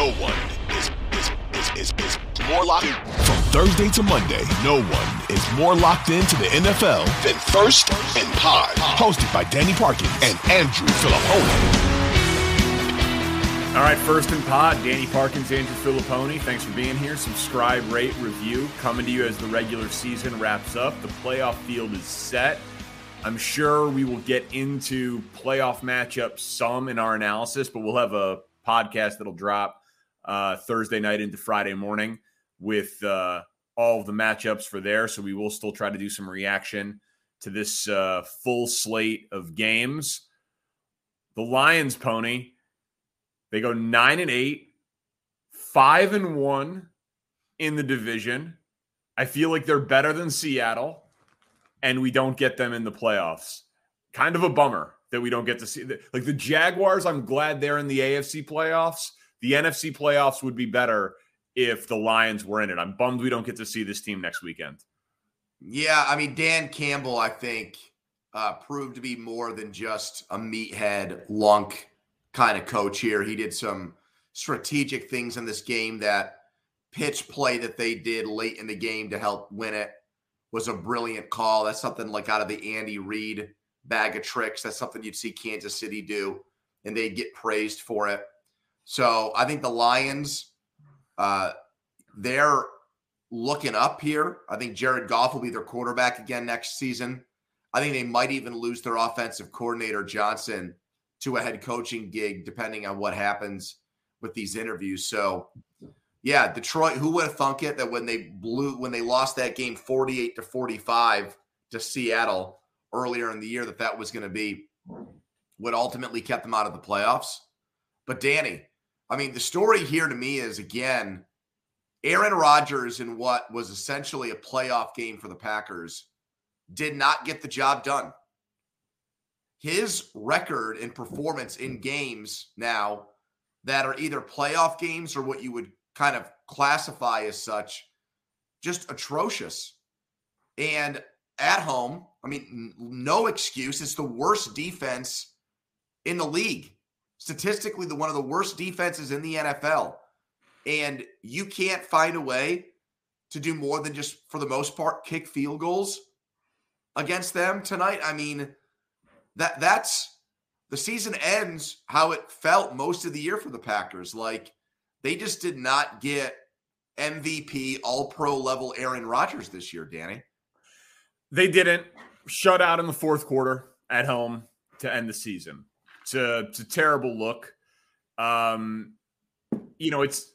No one is, is, is, is, is more locked in. From Thursday to Monday, no one is more locked into the NFL than First and Pod. Hosted by Danny Parkins and Andrew Fillipponi. All right, First and Pod, Danny Parkins, Andrew Fillipponi. Thanks for being here. Subscribe, rate, review. Coming to you as the regular season wraps up. The playoff field is set. I'm sure we will get into playoff matchups some in our analysis, but we'll have a podcast that'll drop uh, Thursday night into Friday morning with uh, all of the matchups for there. So we will still try to do some reaction to this uh, full slate of games. The Lions pony, they go nine and eight, five and one in the division. I feel like they're better than Seattle, and we don't get them in the playoffs. Kind of a bummer that we don't get to see. Like the Jaguars, I'm glad they're in the AFC playoffs the NFC playoffs would be better if the Lions were in it. I'm bummed we don't get to see this team next weekend. Yeah, I mean Dan Campbell, I think, uh, proved to be more than just a meathead lunk kind of coach here. He did some strategic things in this game. That pitch play that they did late in the game to help win it was a brilliant call. That's something like out of the Andy Reid bag of tricks. That's something you'd see Kansas City do, and they get praised for it. So I think the Lions, uh, they're looking up here. I think Jared Goff will be their quarterback again next season. I think they might even lose their offensive coordinator, Johnson, to a head coaching gig, depending on what happens with these interviews. So, yeah, Detroit, who would have thunk it that when they blew, when they lost that game 48 to 45 to Seattle earlier in the year, that that was going to be what ultimately kept them out of the playoffs? But Danny, I mean, the story here to me is again, Aaron Rodgers in what was essentially a playoff game for the Packers did not get the job done. His record and performance in games now that are either playoff games or what you would kind of classify as such, just atrocious. And at home, I mean, no excuse. It's the worst defense in the league statistically the one of the worst defenses in the NFL. And you can't find a way to do more than just, for the most part, kick field goals against them tonight. I mean, that that's the season ends how it felt most of the year for the Packers. Like they just did not get MVP, all pro level Aaron Rodgers this year, Danny. They didn't. Shut out in the fourth quarter at home to end the season. It's a, it's a terrible look. Um, you know, it's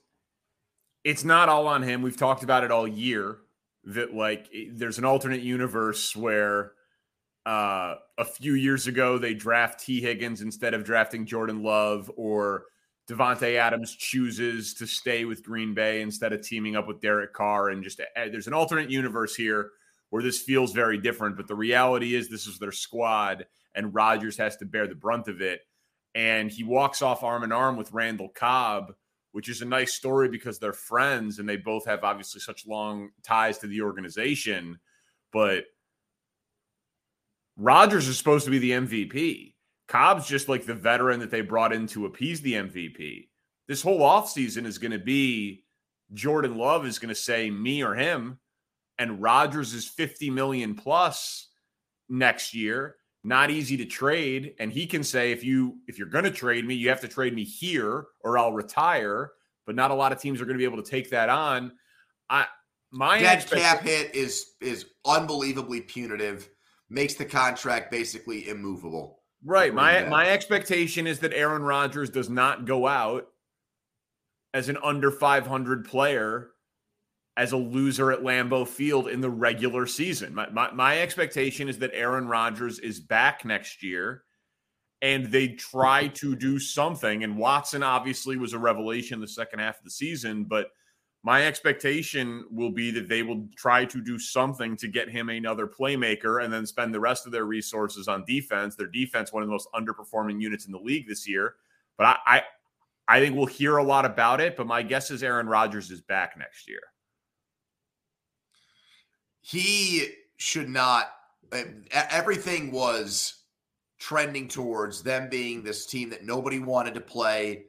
it's not all on him. We've talked about it all year. That like there's an alternate universe where uh, a few years ago they draft Tee Higgins instead of drafting Jordan Love, or Davante Adams chooses to stay with Green Bay instead of teaming up with Derek Carr. And just uh, there's an alternate universe here where this feels very different. But the reality is, this is their squad, and Rodgers has to bear the brunt of it. And he walks off arm in arm with Randall Cobb, which is a nice story because they're friends and they both have obviously such long ties to the organization. But Rodgers is supposed to be the MVP. Cobb's just like the veteran that they brought in to appease the MVP. This whole offseason is going to be Jordan Love is going to say me or him, and Rodgers is 50 million plus next year not easy to trade. And he can say if you if you're going to trade me you have to trade me here or I'll retire. But not a lot of teams are going to be able to take that on. I my dead cap hit is is unbelievably punitive makes the contract basically immovable. Right. My my expectation is that Aaron Rodgers does not go out as an under 500 player as a loser at Lambeau Field in the regular season. My, my, my expectation is that Aaron Rodgers is back next year and they try to do something. And Watson obviously was a revelation the second half of the season, but my expectation will be that they will try to do something to get him another playmaker and then spend the rest of their resources on defense. Their defense, one of the most underperforming units in the league this year. But I, I, I think we'll hear a lot about it. But my guess is Aaron Rodgers is back next year. He should not. Everything was trending towards them being this team that nobody wanted to play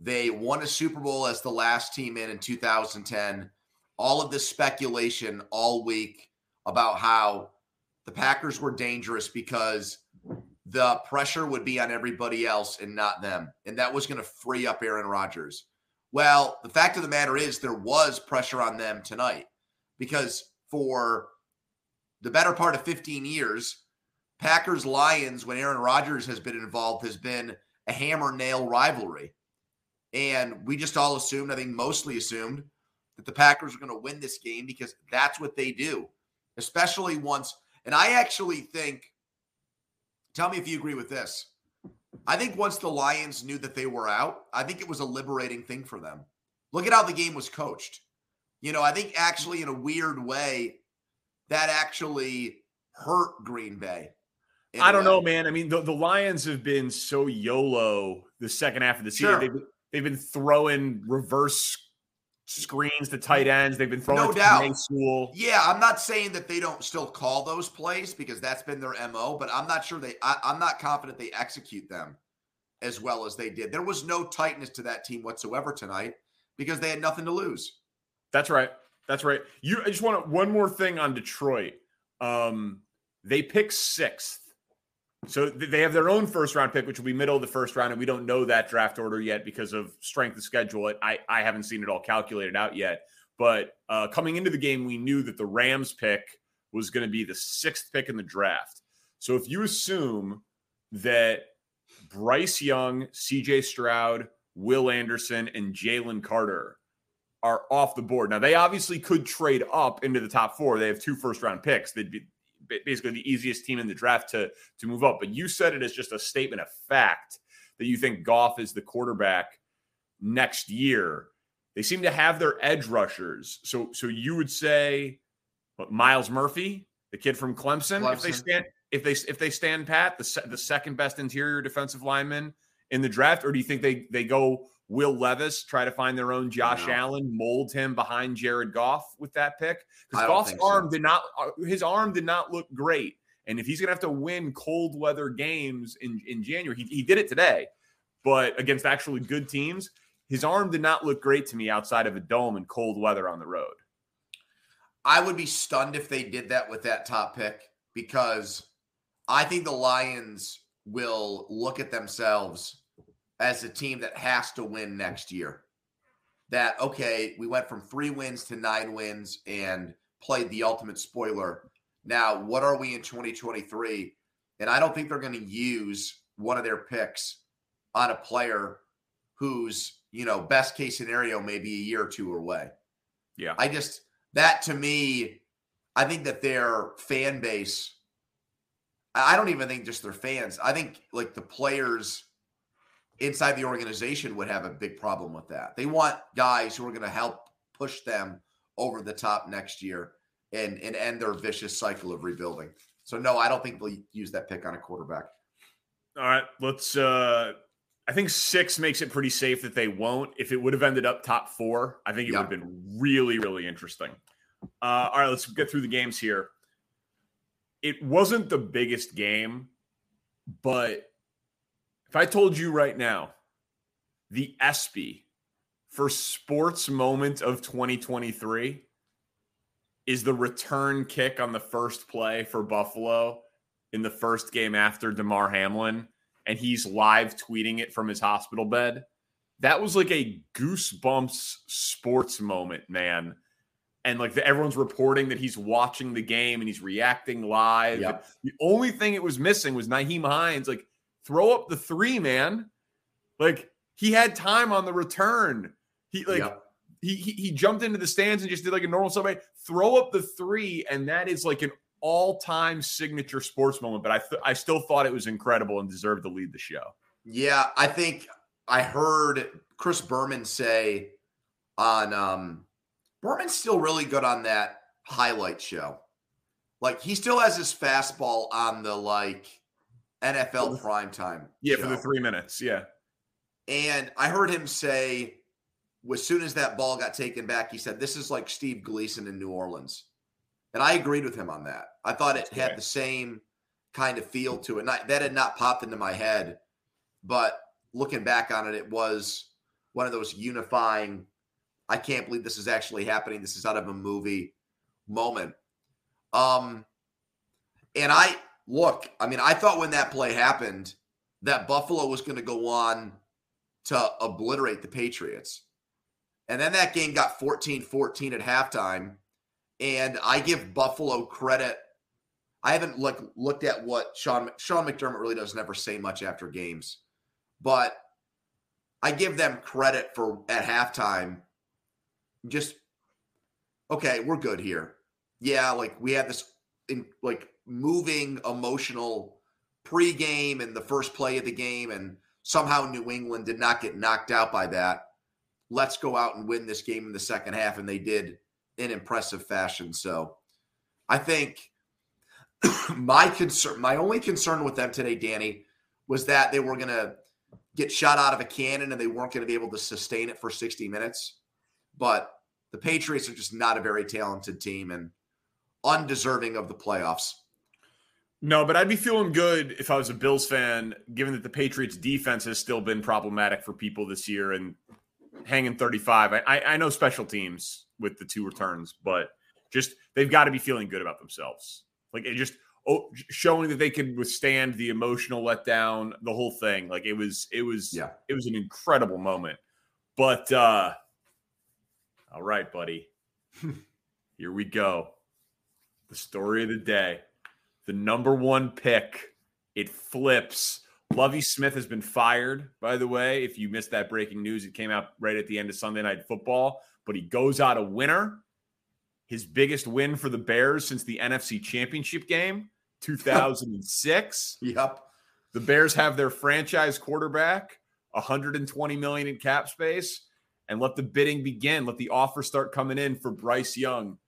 they won a Super Bowl as the last team in in 2010. All of this speculation all week about how the Packers were dangerous because the pressure would be on everybody else and not them. And that was going to free up Aaron Rodgers. Well, the fact of the matter is, there was pressure on them tonight because for the better part of 15 years, Packers Lions, when Aaron Rodgers has been involved, has been a hammer nail rivalry. And we just all assumed, I think mostly assumed, that the Packers are going to win this game because that's what they do, especially once. And I actually think, tell me if you agree with this. I think once the Lions knew that they were out, I think it was a liberating thing for them. Look at how the game was coached. You know, I think actually, in a weird way, that actually hurt Green Bay. I don't know, man. I mean, the, the Lions have been so YOLO the second half of the season. Sure. They've, They've been throwing reverse screens to tight ends. They've been throwing no doubt. School. Yeah, I'm not saying that they don't still call those plays because that's been their mo, but I'm not sure they. I, I'm not confident they execute them as well as they did. There was no tightness to that team whatsoever tonight because they had nothing to lose. That's right. That's right. You. I just want to, one more thing on Detroit. Um, they pick sixth so they have their own first round pick, which will be middle of the first round, and we don't know that draft order yet because of strength of schedule. I I haven't seen it all calculated out yet. But uh, coming into the game, we knew that the Rams pick was going to be the sixth pick in the draft. So if you assume that Bryce Young, C.J. Stroud, Will Anderson, and Jalen Carter are off the board. Now they obviously could trade up into the top four. They have two first round picks. They'd be basically the easiest team in the draft to to move up. But you said it as just a statement of fact that you think Goff is the quarterback next year. They seem to have their edge rushers. So so you would say what, Myles Murphy, the kid from Clemson, Clemson, if they stand if they if they stand pat, the the second best interior defensive lineman in the draft, or do you think they they go Will Levis try to find their own Josh Allen, mold him behind Jared Goff with that pick? Because Goff's arm so. did not, uh, his arm did not look great. And if he's going to have to win cold weather games in, in January, he, he did it today, but against actually good teams, his arm did not look great to me outside of a dome and cold weather on the road. I would be stunned if they did that with that top pick because I think the Lions will look at themselves as a team that has to win next year. That, okay, we went from three wins to nine wins and played the ultimate spoiler. Now, what are we in 2023? And I don't think they're going to use one of their picks on a player whose, you know, best case scenario may be a year or two away. Yeah. I just, that to me, I think that their fan base, I don't even think just their fans, I think like the players inside the organization would have a big problem with that. They want guys who are going to help push them over the top next year and and end their vicious cycle of rebuilding. So no, I don't think they'll use that pick on a quarterback. All right, let's uh I think 6 makes it pretty safe that they won't. If it would have ended up top 4, I think it would have been really really interesting. Uh all right, let's get through the games here. It wasn't the biggest game, but if I told you right now, the ESPY for sports moment of 2023 is the return kick on the first play for Buffalo in the first game after Damar Hamlin, and he's live tweeting it from his hospital bed. That was like a goosebumps sports moment, man. And like the, everyone's reporting that he's watching the game and he's reacting live. Yep. The only thing it was missing was Nyheim Hines. Like throw up the three, man. Like he had time on the return. He like yeah. he, he he jumped into the stands and just did like a normal somebody throw up the three, and that is like an all-time signature sports moment, but I th- I still thought it was incredible and deserved to lead the show. Yeah, I think I heard Chris Berman say on um Berman's still really good on that highlight show. Like he still has his fastball on the like NFL primetime. Yeah, show. for the three minutes. Yeah. And I heard him say, as soon as that ball got taken back, he said, This is like Steve Gleason in New Orleans. And I agreed with him on that. I thought it had the same kind of feel to it. That had not popped into my head. But looking back on it, it was one of those unifying, I can't believe this is actually happening. This is out of a movie moment. Um, and I look, I mean, I thought when that play happened that Buffalo was going to go on to obliterate the Patriots. And then that game got 14 14 at halftime. And I give Buffalo credit. I haven't look, looked at what Sean Sean McDermott really does never say much after games, but I give them credit for at halftime. Just okay, we're good here. Yeah, like we had this in like moving emotional pregame and the first play of the game, and somehow New England did not get knocked out by that. Let's go out and win this game in the second half, and they did in impressive fashion. So I think my concern, my only concern with them today, Danny, was that they were going to get shot out of a cannon and they weren't going to be able to sustain it for 60 minutes. But the Patriots are just not a very talented team and undeserving of the playoffs. No, but I'd be feeling good if I was a Bills fan, given that the Patriots defense has still been problematic for people this year and hanging 35. I, I know special teams with the two returns, but just they've got to be feeling good about themselves. Like it just oh, showing that they could withstand the emotional letdown, the whole thing. Like it was, it was, yeah, it was an incredible moment. But uh all right, buddy, here we go. The story of the day, the number one pick, it flips. Lovie Smith has been fired, by the way. If you missed that breaking news, it came out right at the end of Sunday Night Football, but he goes out a winner. His biggest win for the Bears since the NFC Championship game, 2006. yep. The Bears have their franchise quarterback, 120 million in cap space, and let the bidding begin. Let the offer start coming in for Bryce Young.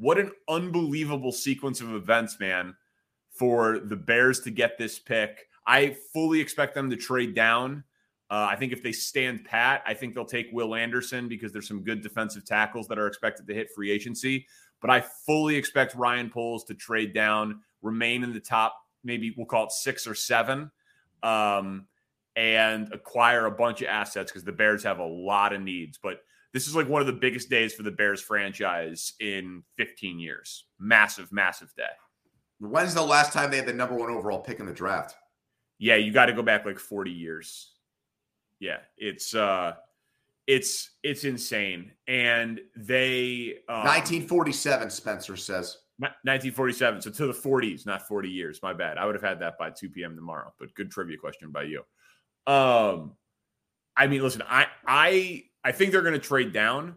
What an unbelievable sequence of events, man, for the Bears to get this pick. I fully expect them to trade down. Uh, I think if they stand pat, I think they'll take Will Anderson because there's some good defensive tackles that are expected to hit free agency. But I fully expect Ryan Poles to trade down, remain in the top, maybe we'll call it six or seven, um, and acquire a bunch of assets because the Bears have a lot of needs. But this is like one of the biggest days for the Bears franchise in 15 years. Massive, massive day. When's the last time they had the number one overall pick in the draft? Yeah, you got to go back like 40 years. Yeah, it's uh it's it's insane. And they um, 1947 Spencer says. 1947. So to the 40s, not 40 years. My bad. I would have had that by 2 p.m. tomorrow, but good trivia question by you. Um I mean, listen, I I I think they're going to trade down,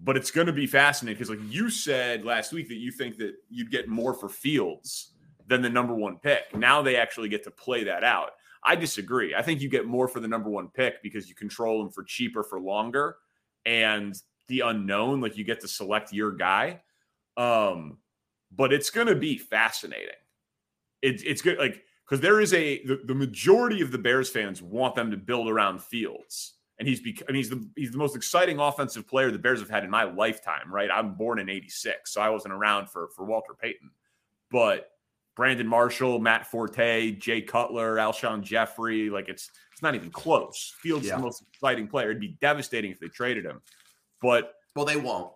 but it's going to be fascinating because like you said last week that you think that you'd get more for Fields than the number one pick. Now they actually get to play that out. I disagree. I think you get more for the number one pick because you control them for cheaper for longer and the unknown, like you get to select your guy. Um, but it's going to be fascinating. It, it's good, like, because there is a the, the, majority of the Bears fans want them to build around Fields, and he's bec- I mean, he's the he's the most exciting offensive player the Bears have had in my lifetime. Right, I'm born in '86, so I wasn't around for for Walter Payton, but Brandon Marshall, Matt Forte, Jay Cutler, Alshon Jeffery, Like it's it's not even close. Fields yeah. the most exciting player. It'd be devastating if they traded him. But well, they won't.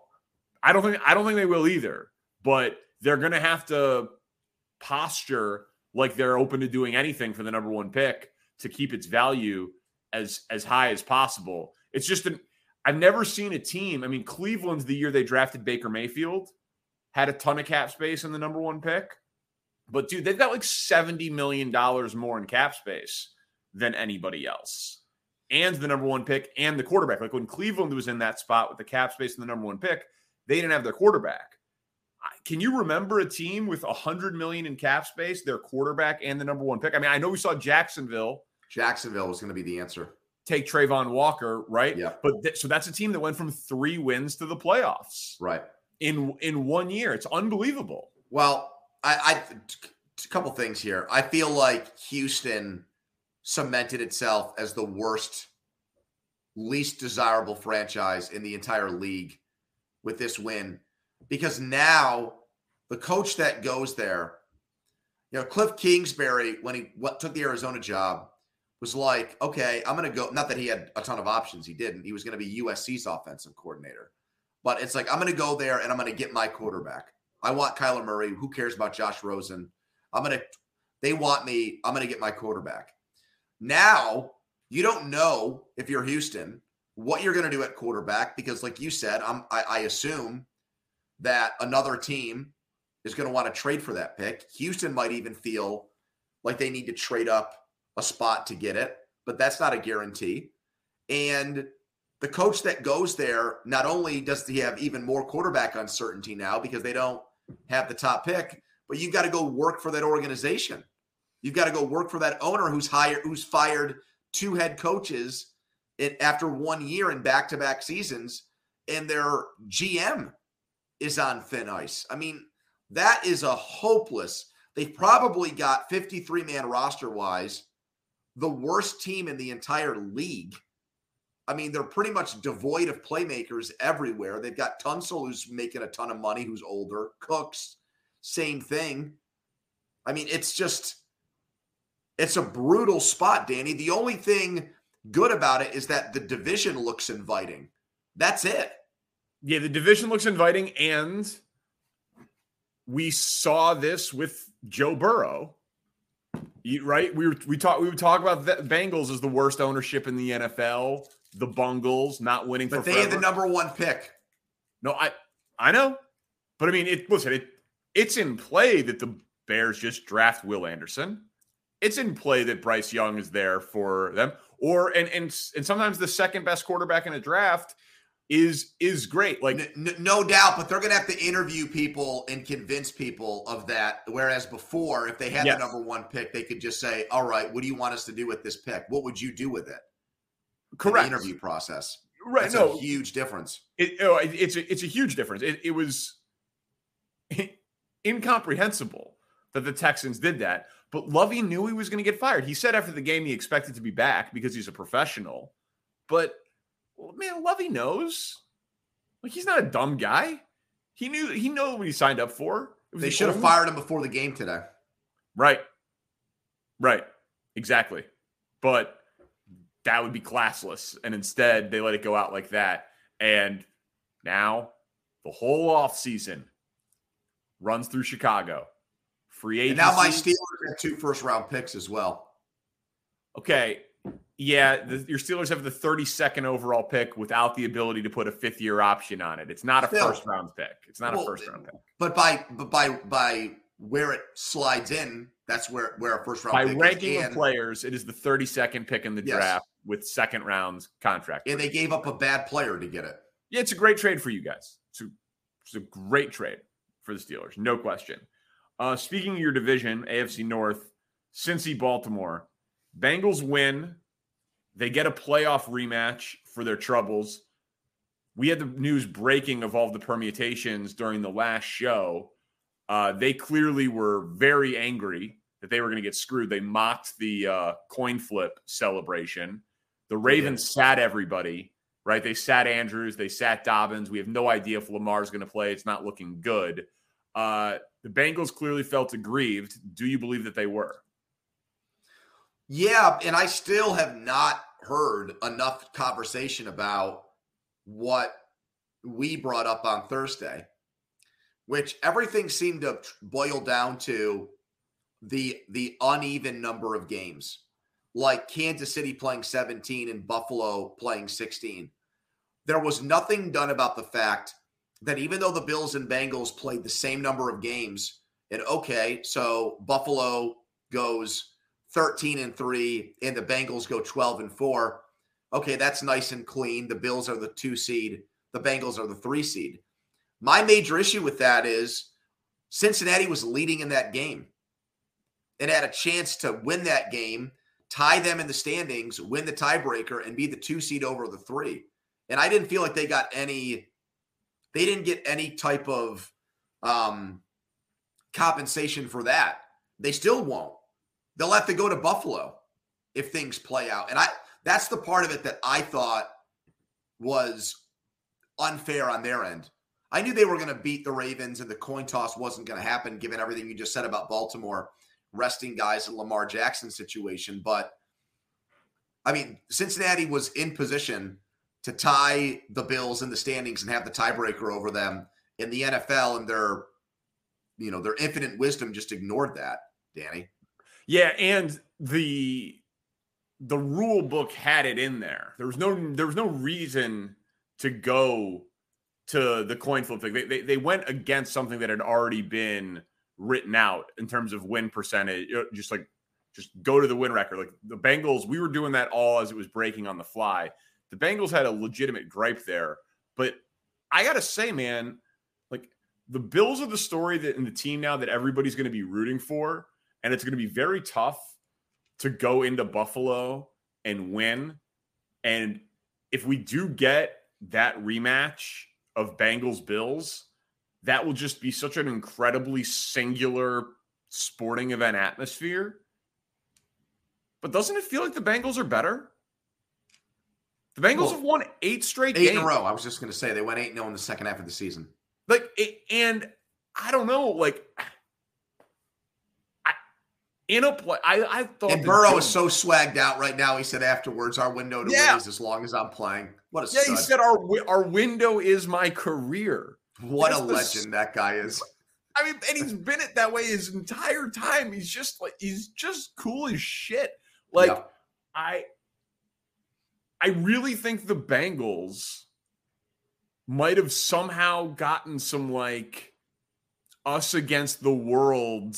I don't think I don't think they will either. But they're gonna have to posture like they're open to doing anything for the number one pick to keep its value as as high as possible. It's just an I've never seen a team. I mean, Cleveland's the year they drafted Baker Mayfield, had a ton of cap space in the number one pick but dude, they've got like $70 million more in cap space than anybody else. And the number one pick and the quarterback. Like when Cleveland was in that spot with the cap space and the number one pick, they didn't have their quarterback. can you remember a team with a hundred million in cap space, their quarterback and the number one pick? I mean, I know we saw Jacksonville. Jacksonville was going to be the answer. Take Travon Walker, right? Yeah. But th- so that's a team that went from three wins to the playoffs, right? In in one year, it's unbelievable. Well, I, I a couple things here. I feel like Houston cemented itself as the worst, least desirable franchise in the entire league with this win because now the coach that goes there, you know, Kliff Kingsbury, when he what, took the Arizona job, was like, okay, I'm going to go. Not that he had a ton of options, he didn't. He was going to be USC's offensive coordinator, but it's like I'm going to go there and I'm going to get my quarterback. I want Kyler Murray. Who cares about Josh Rosen? I'm going to. They want me. I'm going to get my quarterback. Now you don't know if you're Houston what you're going to do at quarterback because, like you said, I'm. I, I assume that another team is going to want to trade for that pick. Houston might even feel like they need to trade up a spot to get it, but that's not a guarantee. And the coach that goes there, not only does he have even more quarterback uncertainty now because they don't have the top pick, but you've got to go work for that organization. You've got to go work for that owner who's hired, who's fired two head coaches after one year in back-to-back seasons, and their GM is on thin ice. I mean, that is a hopeless. They've probably got 53 man roster wise, the worst team in the entire league. I mean, they're pretty much devoid of playmakers everywhere. They've got Tunsil, who's making a ton of money, who's older. Cooks, same thing. I mean, it's just, it's a brutal spot, Danny. The only thing good about it is that the division looks inviting. That's it. Yeah, the division looks inviting, and we saw this with Joe Burrow. You, right? We were we talk we would talk about the Bengals as the worst ownership in the NFL. The Bungles not winning, but they had the number one pick. No, I I know, but I mean, it listen, it it's in play that the Bears just draft Will Anderson. It's in play that Bryce Young is there for them, or and and and sometimes the second best quarterback in a draft is is great. Like no, no doubt, but they're going to have to interview people and convince people of that. Whereas before, if they had yes. the number one pick, they could just say, "All right, what do you want us to do with this pick? What would you do with it?" Correct. interview process. Right. That's no, a huge difference. It, oh, it's a, it's a huge difference. It, it was incomprehensible that the Texans did that. But Lovie knew he was going to get fired. He said after the game he expected to be back because he's a professional. But man, Lovie knows. Like he's not a dumb guy. He knew he knew what he signed up for. They should have fired him before the game today. Right. Right. Exactly. But that would be classless. And instead they let it go out like that. And now the whole off season runs through Chicago. Free agency. And now my Steelers have two first round picks as well. Okay. Yeah, the, your Steelers have the 32nd overall pick without the ability to put a fifth year option on it. It's not a Still, first round pick. It's not well, a first round pick. But by but by by where it slides in, that's where where a first round by ranking of players, it is the 32nd pick in the yes. draft with second rounds contract. And they gave up a bad player to get it. Yeah, it's a great trade for you guys. It's a, it's a great trade for the Steelers, no question. Uh, speaking of your division, AFC North, Cincy, Baltimore, Bengals win they get a playoff rematch for their troubles. We had the news breaking of all the permutations during the last show. Uh, they clearly were very angry that they were going to get screwed. They mocked the uh, coin flip celebration. The Ravens yeah. sat everybody, right? They sat Andrews, they sat Dobbins. We have no idea if Lamar's going to play. It's not looking good. Uh, the Bengals clearly felt aggrieved. Do you believe that they were? Yeah, and I still have not heard enough conversation about what we brought up on Thursday, which everything seemed to boil down to the the uneven number of games. Like Kansas City playing 17 and Buffalo playing 16. There was nothing done about the fact that even though the Bills and Bengals played the same number of games, and okay, so Buffalo goes 13 and 3 and the Bengals go 12 and 4. Okay, that's nice and clean. The Bills are the 2 seed, the Bengals are the 3 seed. My major issue with that is Cincinnati was leading in that game and had a chance to win that game, tie them in the standings, win the tiebreaker, and be the two seed over the three. And I didn't feel like they got any, they didn't get any type of um, compensation for that. They still won't. They'll have to go to Buffalo if things play out. And I that's the part of it that I thought was unfair on their end. I knew they were going to beat the Ravens and the coin toss wasn't going to happen given everything you just said about Baltimore resting guys in Lamar Jackson situation, but I mean, Cincinnati was in position to tie the Bills in the standings and have the tiebreaker over them in the NFL and their you know, their infinite wisdom just ignored that, Danny. Yeah, and the the rule book had it in there. There was no there was no reason to go to the coin flip thing. They, they, they went against something that had already been written out in terms of win percentage. Uh, just like just go to the win record. Like the Bengals, we were doing that all as it was breaking on the fly. The Bengals had a legitimate gripe there, but I gotta say, man, like the Bills are the story that in the team now that everybody's going to be rooting for, and it's going to be very tough to go into Buffalo and win. And if we do get that rematch of Bengals Bills, that will just be such an incredibly singular sporting event atmosphere. But doesn't it feel like the Bengals are better? The Bengals well, have won eight straight eight games. in a row. I was just going to say they went eight 0 in the second half of the season. Like, and I don't know, like in a play. I, I thought and Burrow is so swagged out right now. He said afterwards, "Our window to yeah. win is as long as I'm playing." What a yeah. Stud. He said, "Our our window is my career." What That's a legend the, that guy is. I mean, and he's been it that way his entire time. He's just like he's just cool as shit. Like yeah. I, I really think the Bengals might have somehow gotten some like us against the world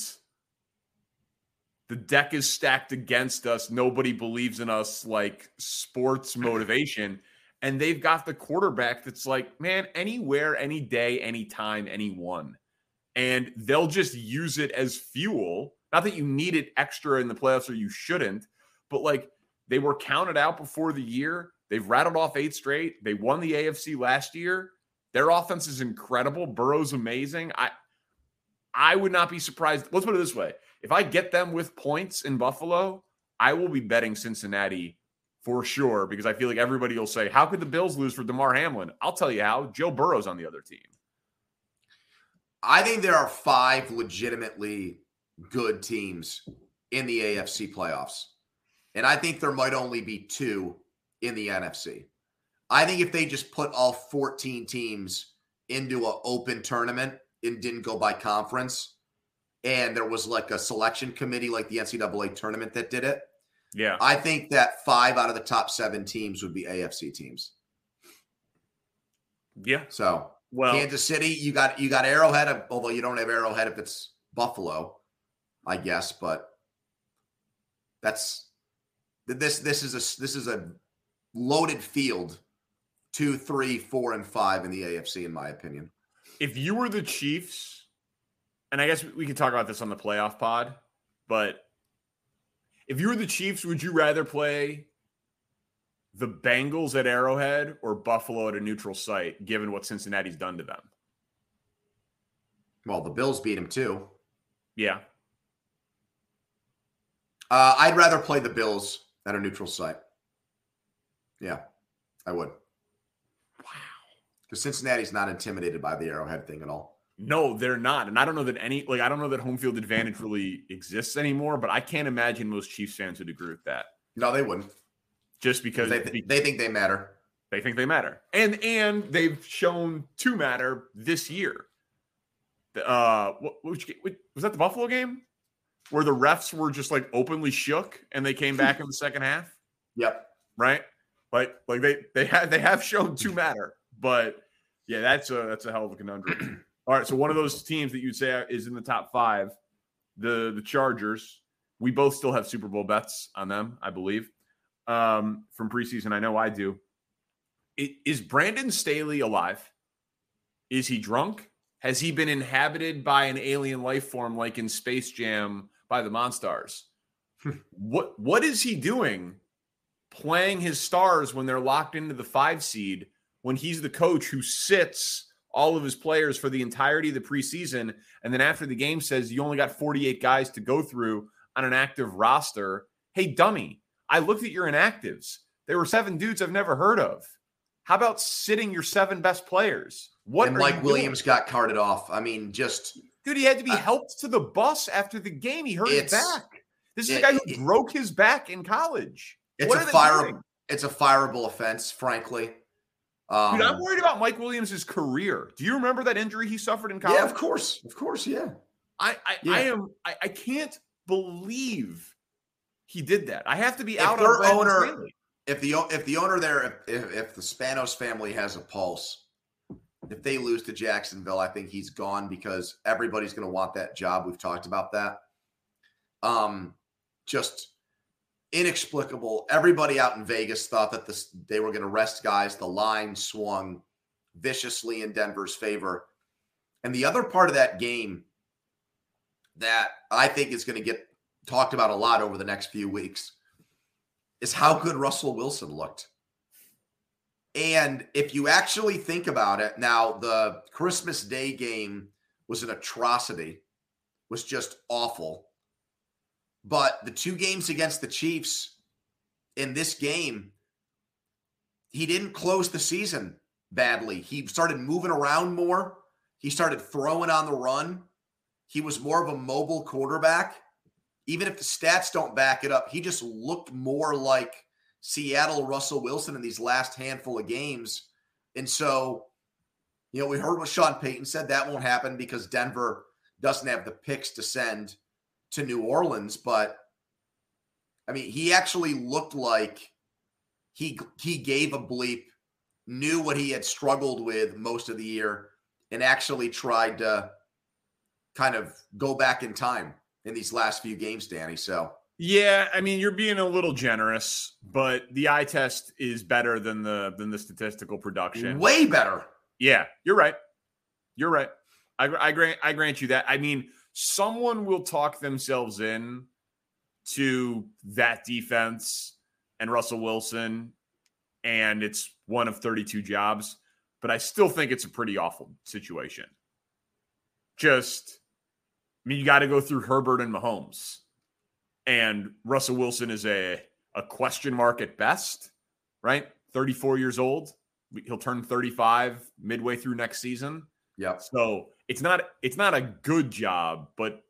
the deck is stacked against us. Nobody believes in us like sports motivation. And they've got the quarterback that's like, man, anywhere, any day, anytime, anyone. And they'll just use it as fuel. Not that you need it extra in the playoffs or you shouldn't, but like they were counted out before the year. They've rattled off eight straight. They won the AFC last year. Their offense is incredible. Burrow's amazing. I I would not be surprised. Let's put it this way. If I get them with points in Buffalo, I will be betting Cincinnati for sure because I feel like everybody will say, How could the Bills lose for Damar Hamlin? I'll tell you how. Joe Burrow's on the other team. I think there are five legitimately good teams in the AFC playoffs. And I think there might only be two in the NFC. I think if they just put all 14 teams into an open tournament and didn't go by conference, and there was like a selection committee like the NCAA tournament that did it. Yeah. I think that five out of the top seven teams would be AFC teams. Yeah. So well Kansas City, you got you got Arrowhead, although you don't have Arrowhead if it's Buffalo, I guess, but that's this this is a this is a loaded field two, three, four, and five in the AFC, in my opinion. If you were the Chiefs and I guess we can talk about this on the playoff pod, but if you were the Chiefs, would you rather play the Bengals at Arrowhead or Buffalo at a neutral site, given what Cincinnati's done to them? Well, the Bills beat them too. Yeah. Uh, I'd rather play the Bills at a neutral site. Yeah, I would. Wow. Because Cincinnati's not intimidated by the Arrowhead thing at all. No, they're not. And I don't know that any like I don't know that home field advantage really exists anymore, but I can't imagine most Chiefs fans would agree with that. No, they wouldn't. Just because they, th- they think they matter. They think they matter. And and they've shown to matter this year. Uh what, which, was that the Buffalo game? Where the refs were just like openly shook and they came back in the second half? Yep. Right? Like like they they have they have shown to matter. But yeah, that's a that's a hell of a conundrum. All right, so one of those teams that you'd say is in the top five, the the Chargers. We both still have Super Bowl bets on them, I believe, um, from preseason. I know I do. It, is Brandon Staley alive? Is he drunk? Has he been inhabited by an alien life form like in Space Jam by the Monstars? what what is he doing playing his stars when they're locked into the 5 seed when he's the coach who sits all of his players for the entirety of the preseason and then after the game says you only got 48 guys to go through on an active roster. Hey dummy, I looked at your inactives. There were seven dudes I've never heard of. How about sitting your seven best players? What and Mike Williams doing? got carted off. I mean, just dude, he had to be uh, helped to the bus after the game. He hurt his back. This is it, a guy who it, broke his back in college. It's what a fire. It's a fireable offense, frankly. Um, dude, I'm worried about Mike Williams' career. Do you remember that injury he suffered in college? Yeah, of course, of course, yeah. I I, yeah. I am I, I can't believe he did that. I have to be if out their on owner. If the if the owner there, if, if the Spanos family has a pulse, if they lose to Jacksonville, I think he's gone because everybody's going to want that job. We've talked about that. Um, just inexplicable. Everybody out in Vegas thought that this they were going to rest guys. The line swung viciously in Denver's favor. And the other part of that game that I think is going to get talked about a lot over the next few weeks is how good Russell Wilson looked. And if you actually think about it, now the Christmas Day game was an atrocity, was just awful. But the two games against the Chiefs in this game, he didn't close the season badly. He started moving around more. He started throwing on the run. He was more of a mobile quarterback. Even if the stats don't back it up, he just looked more like Seattle Russell Wilson in these last handful of games. And so, you know, we heard what Sean Payton said that won't happen because Denver doesn't have the picks to send to New Orleans. But I mean, he actually looked like he he gave a bleep, knew what he had struggled with most of the year, and actually tried to kind of go back in time in these last few games, Danny. So yeah, I mean you're being a little generous, but the eye test is better than the than the statistical production. Way better. Yeah, you're right. You're right. I, I grant I grant you that. I mean, someone will talk themselves in to that defense and Russell Wilson, and it's one of 32 jobs. But I still think it's a pretty awful situation. Just, I mean, you got to go through Herbert and Mahomes and Russell Wilson is a a question mark at best, right? 34 years old. He'll turn 35 midway through next season. Yeah. So it's not it's not a good job, but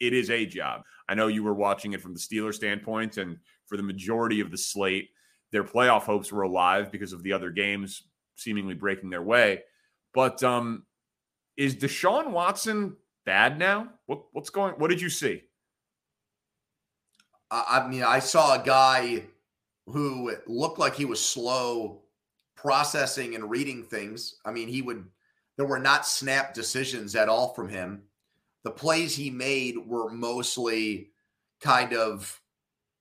it is a job. I know you were watching it from the Steeler standpoint, and for the majority of the slate, their playoff hopes were alive because of the other games seemingly breaking their way. But um, is Deshaun Watson bad now? What what's going? What did you see? I mean, I saw a guy who looked like he was slow processing and reading things. I mean, he would, there were not snap decisions at all from him. The plays he made were mostly kind of,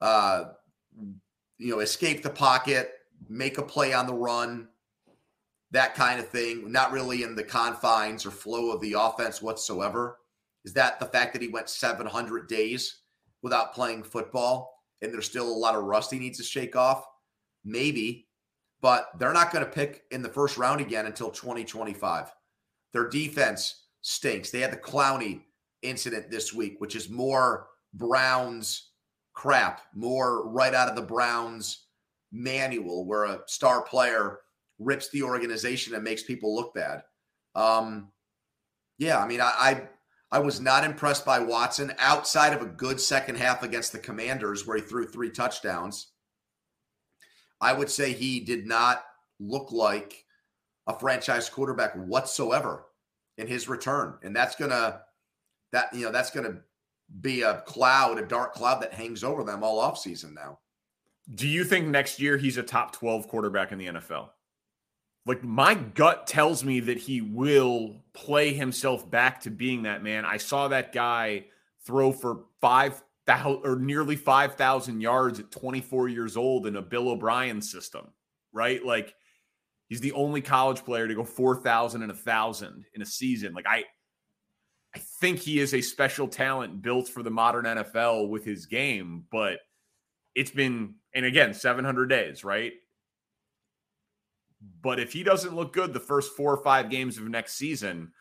uh, you know, escape the pocket, make a play on the run, that kind of thing. Not really in the confines or flow of the offense whatsoever. Is that the fact that he went 700 days? without playing football and there's still a lot of rust he needs to shake off? Maybe, but they're not going to pick in the first round again until 2025. Their defense stinks. They had the Clowney incident this week, which is more Browns crap, more right out of the Browns manual where a star player rips the organization and makes people look bad. Um, yeah, I mean, I, I I was not impressed by Watson outside of a good second half against the Commanders where he threw three touchdowns. I would say he did not look like a franchise quarterback whatsoever in his return. And that's going to that you know that's going to be a cloud, a dark cloud that hangs over them all offseason now. Do you think next year he's a top 12 quarterback in the NFL? like my gut tells me that he will play himself back to being that man. I saw that guy throw for five thousand or nearly five thousand yards at 24 years old in a Bill O'Brien system, right? Like He's the only college player to go 4,000 and 1,000 in a season. Like, I, I think he is a special talent built for the modern NFL with his game, but it's been, and again, 700 days, right? But if he doesn't look good the first four or five games of next season,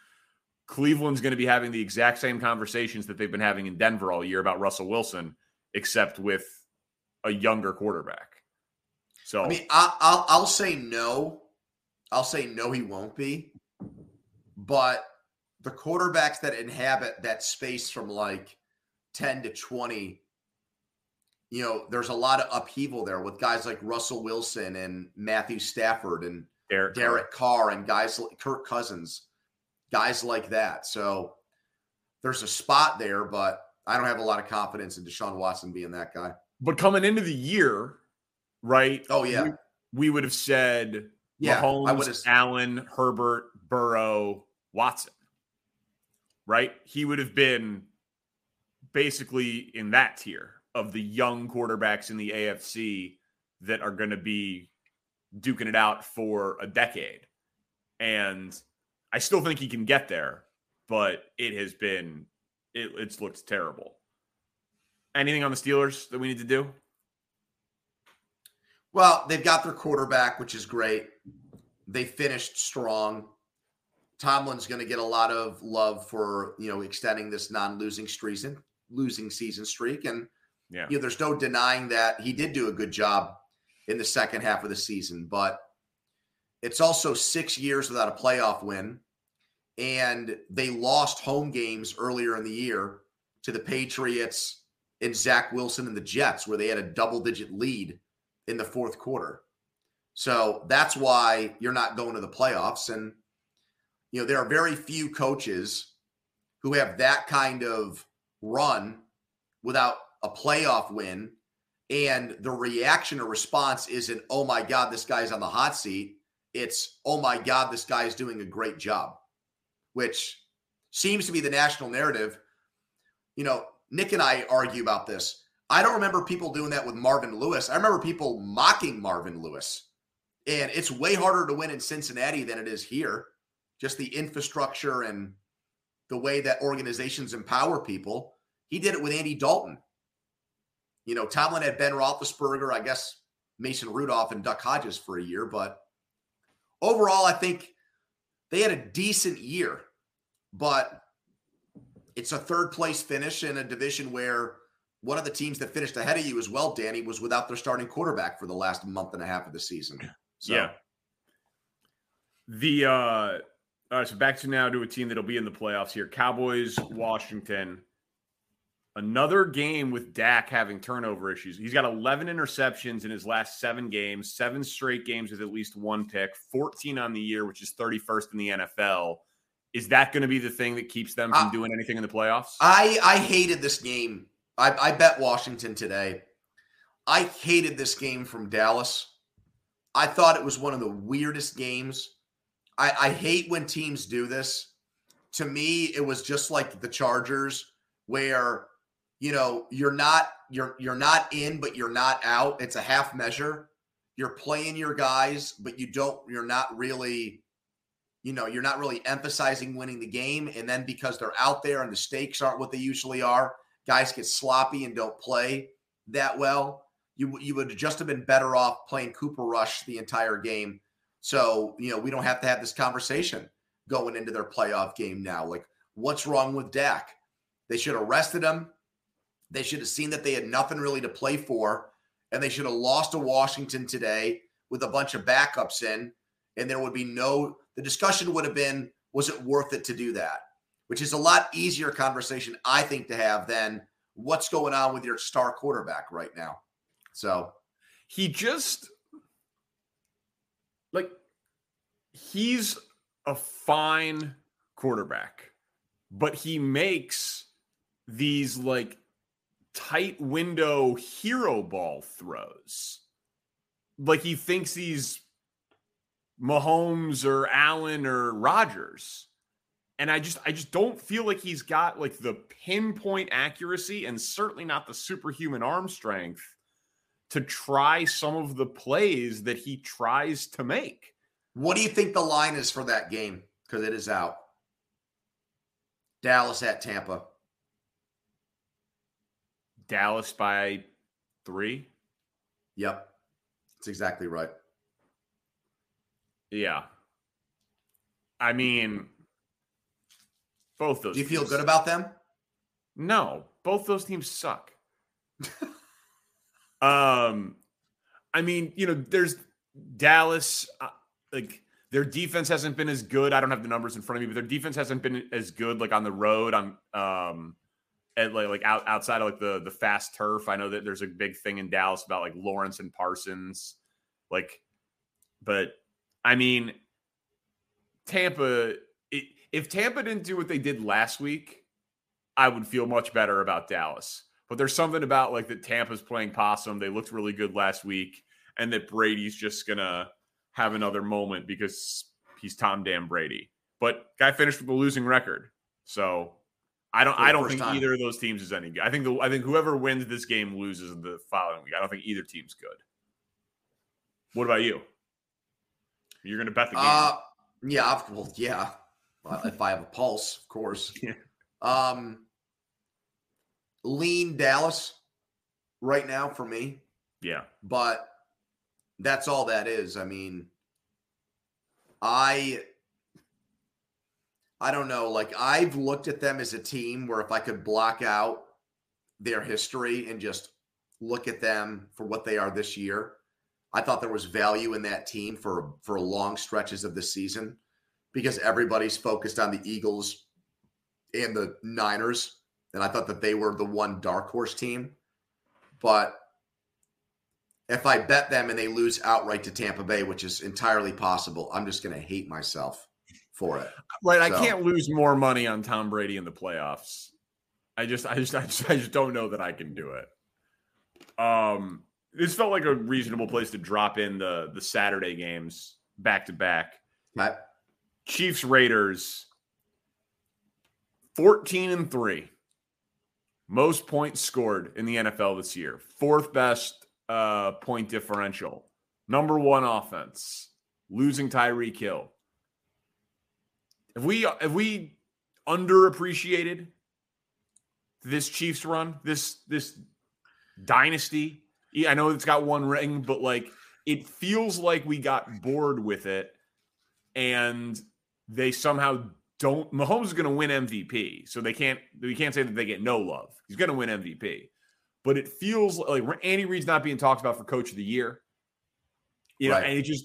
Cleveland's going to be having the exact same conversations that they've been having in Denver all year about Russell Wilson, except with a younger quarterback. So I mean, I, I'll I'll say no. I'll say no. He won't be. But the quarterbacks that inhabit that space from like ten to twenty, you know, there's a lot of upheaval there with guys like Russell Wilson and Matthew Stafford and Derek, Derek Carr and guys like Kirk Cousins, guys like that. So there's a spot there, but I don't have a lot of confidence in Deshaun Watson being that guy. But coming into the year, right? Oh yeah, we, we would have said yeah, Mahomes, Allen, Herbert, Burrow, Watson. Right? He would have been basically in that tier of the young quarterbacks in the AFC that are going to be duking it out for a decade. And I still think he can get there, but it has been it, it's looked terrible. Anything on the Steelers that we need to do? Well, they've got their quarterback, which is great. They finished strong. Tomlin's going to get a lot of love for you know extending this non-losing season, losing season streak, and yeah, you know, there's no denying that he did do a good job in the second half of the season. But it's also six years without a playoff win, and they lost home games earlier in the year to the Patriots and Zach Wilson and the Jets, where they had a double-digit lead in the fourth quarter. So that's why you're not going to the playoffs. And, you know, there are very few coaches who have that kind of run without a playoff win. And the reaction or response isn't, oh my God, this guy's on the hot seat. It's, oh my God, this guy is doing a great job, which seems to be the national narrative. You know, Nick and I argue about this. I don't remember people doing that with Marvin Lewis. I remember people mocking Marvin Lewis. And it's way harder to win in Cincinnati than it is here. Just the infrastructure and the way that organizations empower people. He did it with Andy Dalton. You know, Tomlin had Ben Roethlisberger, I guess Mason Rudolph and Duck Hodges for a year, but overall, I think they had a decent year. But it's a third place finish in a division where one of the teams that finished ahead of you as well, Danny, was without their starting quarterback for the last month and a half of the season. So. Yeah. The uh all right, so back to now to a team that'll be in the playoffs here. Cowboys, Washington. Another game with Dak having turnover issues. He's got 11 interceptions in his last seven games, seven straight games with at least one pick, 14 on the year, which is 31st in the NFL. Is that going to be the thing that keeps them from doing anything in the playoffs? I I hated this game I, I bet Washington today. I hated this game from Dallas. I thought it was one of the weirdest games. I, I hate when teams do this. To me, it was just like the Chargers, where you know you're not you're you're not in, but you're not out. It's a half measure. You're playing your guys, but you don't. You're not really, you know, you're not really emphasizing winning the game. And then because they're out there and the stakes aren't what they usually are, guys get sloppy and don't play that well, you you would just have been better off playing Cooper Rush the entire game. So you know we don't have to have this conversation going into their playoff game now. Like, what's wrong with Dak? They should have rested him. They should have seen that they had nothing really to play for, and they should have lost to Washington today with a bunch of backups in, and there would be no. The discussion would have been, was it worth it to do that? Which is a lot easier conversation, I think, to have than what's going on with your star quarterback right now. So he just like he's a fine quarterback, but he makes these like tight window hero ball throws. Like he thinks he's Mahomes or Allen or Rodgers and I just I just don't feel like he's got like the pinpoint accuracy and certainly not the superhuman arm strength to try some of the plays that he tries to make. What do you think the line is for that game? Because it is out. Dallas at Tampa. Dallas by three. Yep. That's exactly right. Yeah. I mean, both those. Do you feel teams- good about them? No, both those teams suck. um, I mean, you know, there's Dallas. Uh, like their defense hasn't been as good. I don't have the numbers in front of me, but their defense hasn't been as good. Like on the road, on um, at like like out, outside of like the the fast turf. I know that there's a big thing in Dallas about like Lawrence and Parsons, like, but I mean, Tampa. If Tampa didn't do what they did last week, I would feel much better about Dallas. But there's something about like that Tampa's playing possum. They looked really good last week, and that Brady's just gonna have another moment because he's Tom Damn Brady. But guy finished with a losing record, so I don't. I don't think time. either of those teams is any good. I think the. I think whoever wins this game loses the following week. I don't think either team's good. What about you? You're gonna bet the game. Uh, yeah, well, yeah. Well, if I have a pulse, of course. Yeah. Um, lean Dallas right now for me, yeah. but that's all that is. I mean, I I don't know. Like I've looked at them as a team where if I could block out their history and just look at them for what they are this year, I thought there was value in that team for for long stretches of the season because everybody's focused on the Eagles and the Niners, and I thought that they were the one dark horse team. But if I bet them and they lose outright to Tampa Bay, which is entirely possible, I'm just going to hate myself for it. Right. I can't lose more money on Tom Brady in the playoffs. I just, I just, I just, I just don't know that I can do it. Um, this felt like a reasonable place to drop in the the Saturday games back to back. Chiefs Raiders, fourteen and three, most points scored in the NFL this year. Fourth best uh, point differential. Number one offense. Losing Tyreek Hill. Have we have we underappreciated this Chiefs run? This this dynasty? I know it's got one ring, but like it feels like we got bored with it and they somehow don't Mahomes is going to win MVP. So they can't we can't say that they get no love. He's going to win MVP. But it feels like Andy Reid's not being talked about for coach of the year. You know, Right. and it just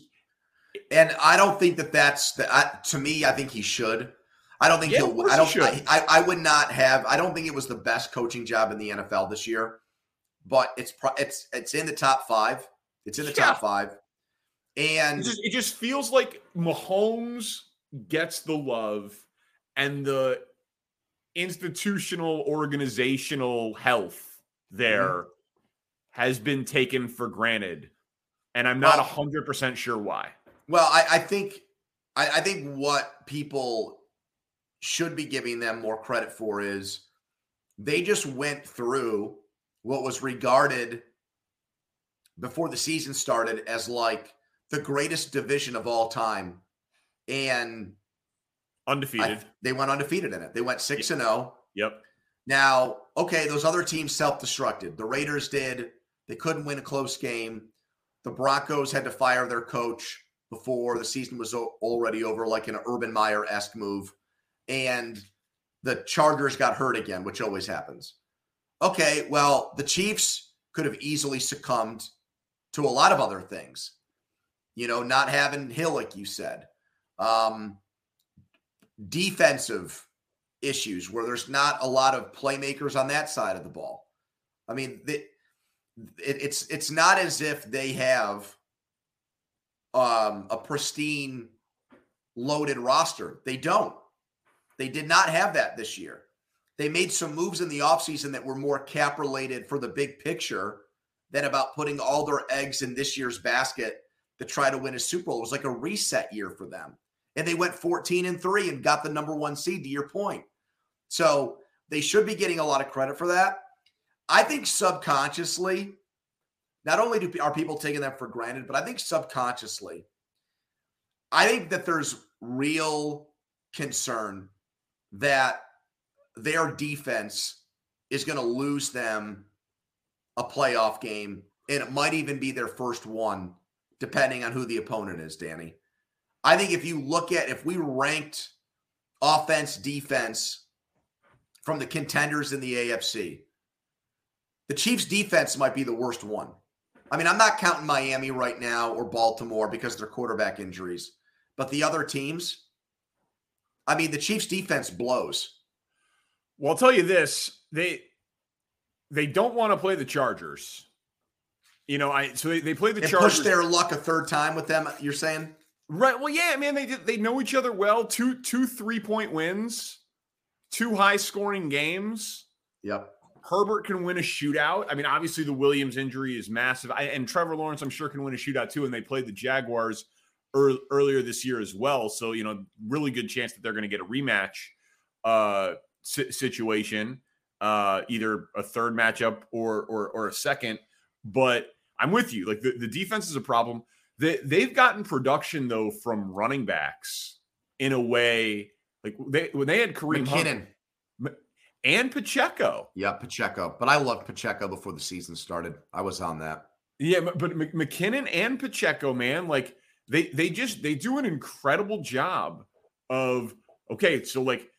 And I don't think that that's the, I, to me. I think he should. I don't think Yeah, he'll. I don't. should. I, I, I would not have. I don't think it was the best coaching job in the NFL this year, but it's it's it's in the top five. It's in the top five, and It just, it just feels like Mahomes gets the love and the institutional organizational health there Mm-hmm. has been taken for granted. And I'm not Well- 100% sure why. Well, I, I think I, I think what people should be giving them more credit for is they just went through what was regarded before the season started as like the greatest division of all time. And I- Undefeated. they went undefeated in it. They went 6 and oh. 0. yep. Now, okay, those other teams self-destructed. The Raiders did. They couldn't win a close game. The Broncos had to fire their coach before the season was already over, like an Urban Meyer esque move. And the Chargers got hurt again, which always happens. Okay, well, the Chiefs could have easily succumbed to a lot of other things. You know, not having Hill, like you said. Um, defensive issues where there's not a lot of playmakers on that side of the ball. I mean, the, it, it's it's not as if they have um, a pristine, loaded roster. They don't. They did not have that this year. They made some moves in the offseason that were more cap related for the big picture than about putting all their eggs in this year's basket to try to win a Super Bowl. It was like a reset year for them. And they went 14 and 3 and got the number one seed to your point. So they should be getting a lot of credit for that. I think subconsciously, not only do are people taking that for granted, but I think subconsciously, I think that there's real concern that their defense is going to lose them a playoff game, and it might even be their first one, depending on who the opponent is, Danny. I think if you look at if we ranked offense, defense from the contenders in the AFC, the Chiefs' defense might be the worst one. I mean, I'm not counting Miami right now or Baltimore because of their quarterback injuries, but the other teams, I mean, the Chiefs' defense blows. Well, I'll tell you this: they they don't want to play the Chargers. You know, I so they, they play the and Chargers. Push their luck a third time with them. You're saying, right? Well, yeah, man. They they know each other well. Two two three point wins, two high scoring games. Yep. Herbert can win a shootout. I mean, obviously the Williams injury is massive, I, and Trevor Lawrence, I'm sure, can win a shootout too. And they played the Jaguars er, earlier this year as well, so you know, really good chance that they're going to get a rematch uh, situation, uh, either a third matchup or, or or a second. But I'm with you. Like the, the defense is a problem. They they've gotten production though from running backs in a way like they when they had Kareem McKinnon. Hunt, and Pacheco. Yeah, Pacheco. But I loved Pacheco before the season started. I was on that. Yeah, but, but McKinnon and Pacheco, man, like they they just they do an incredible job of okay, so like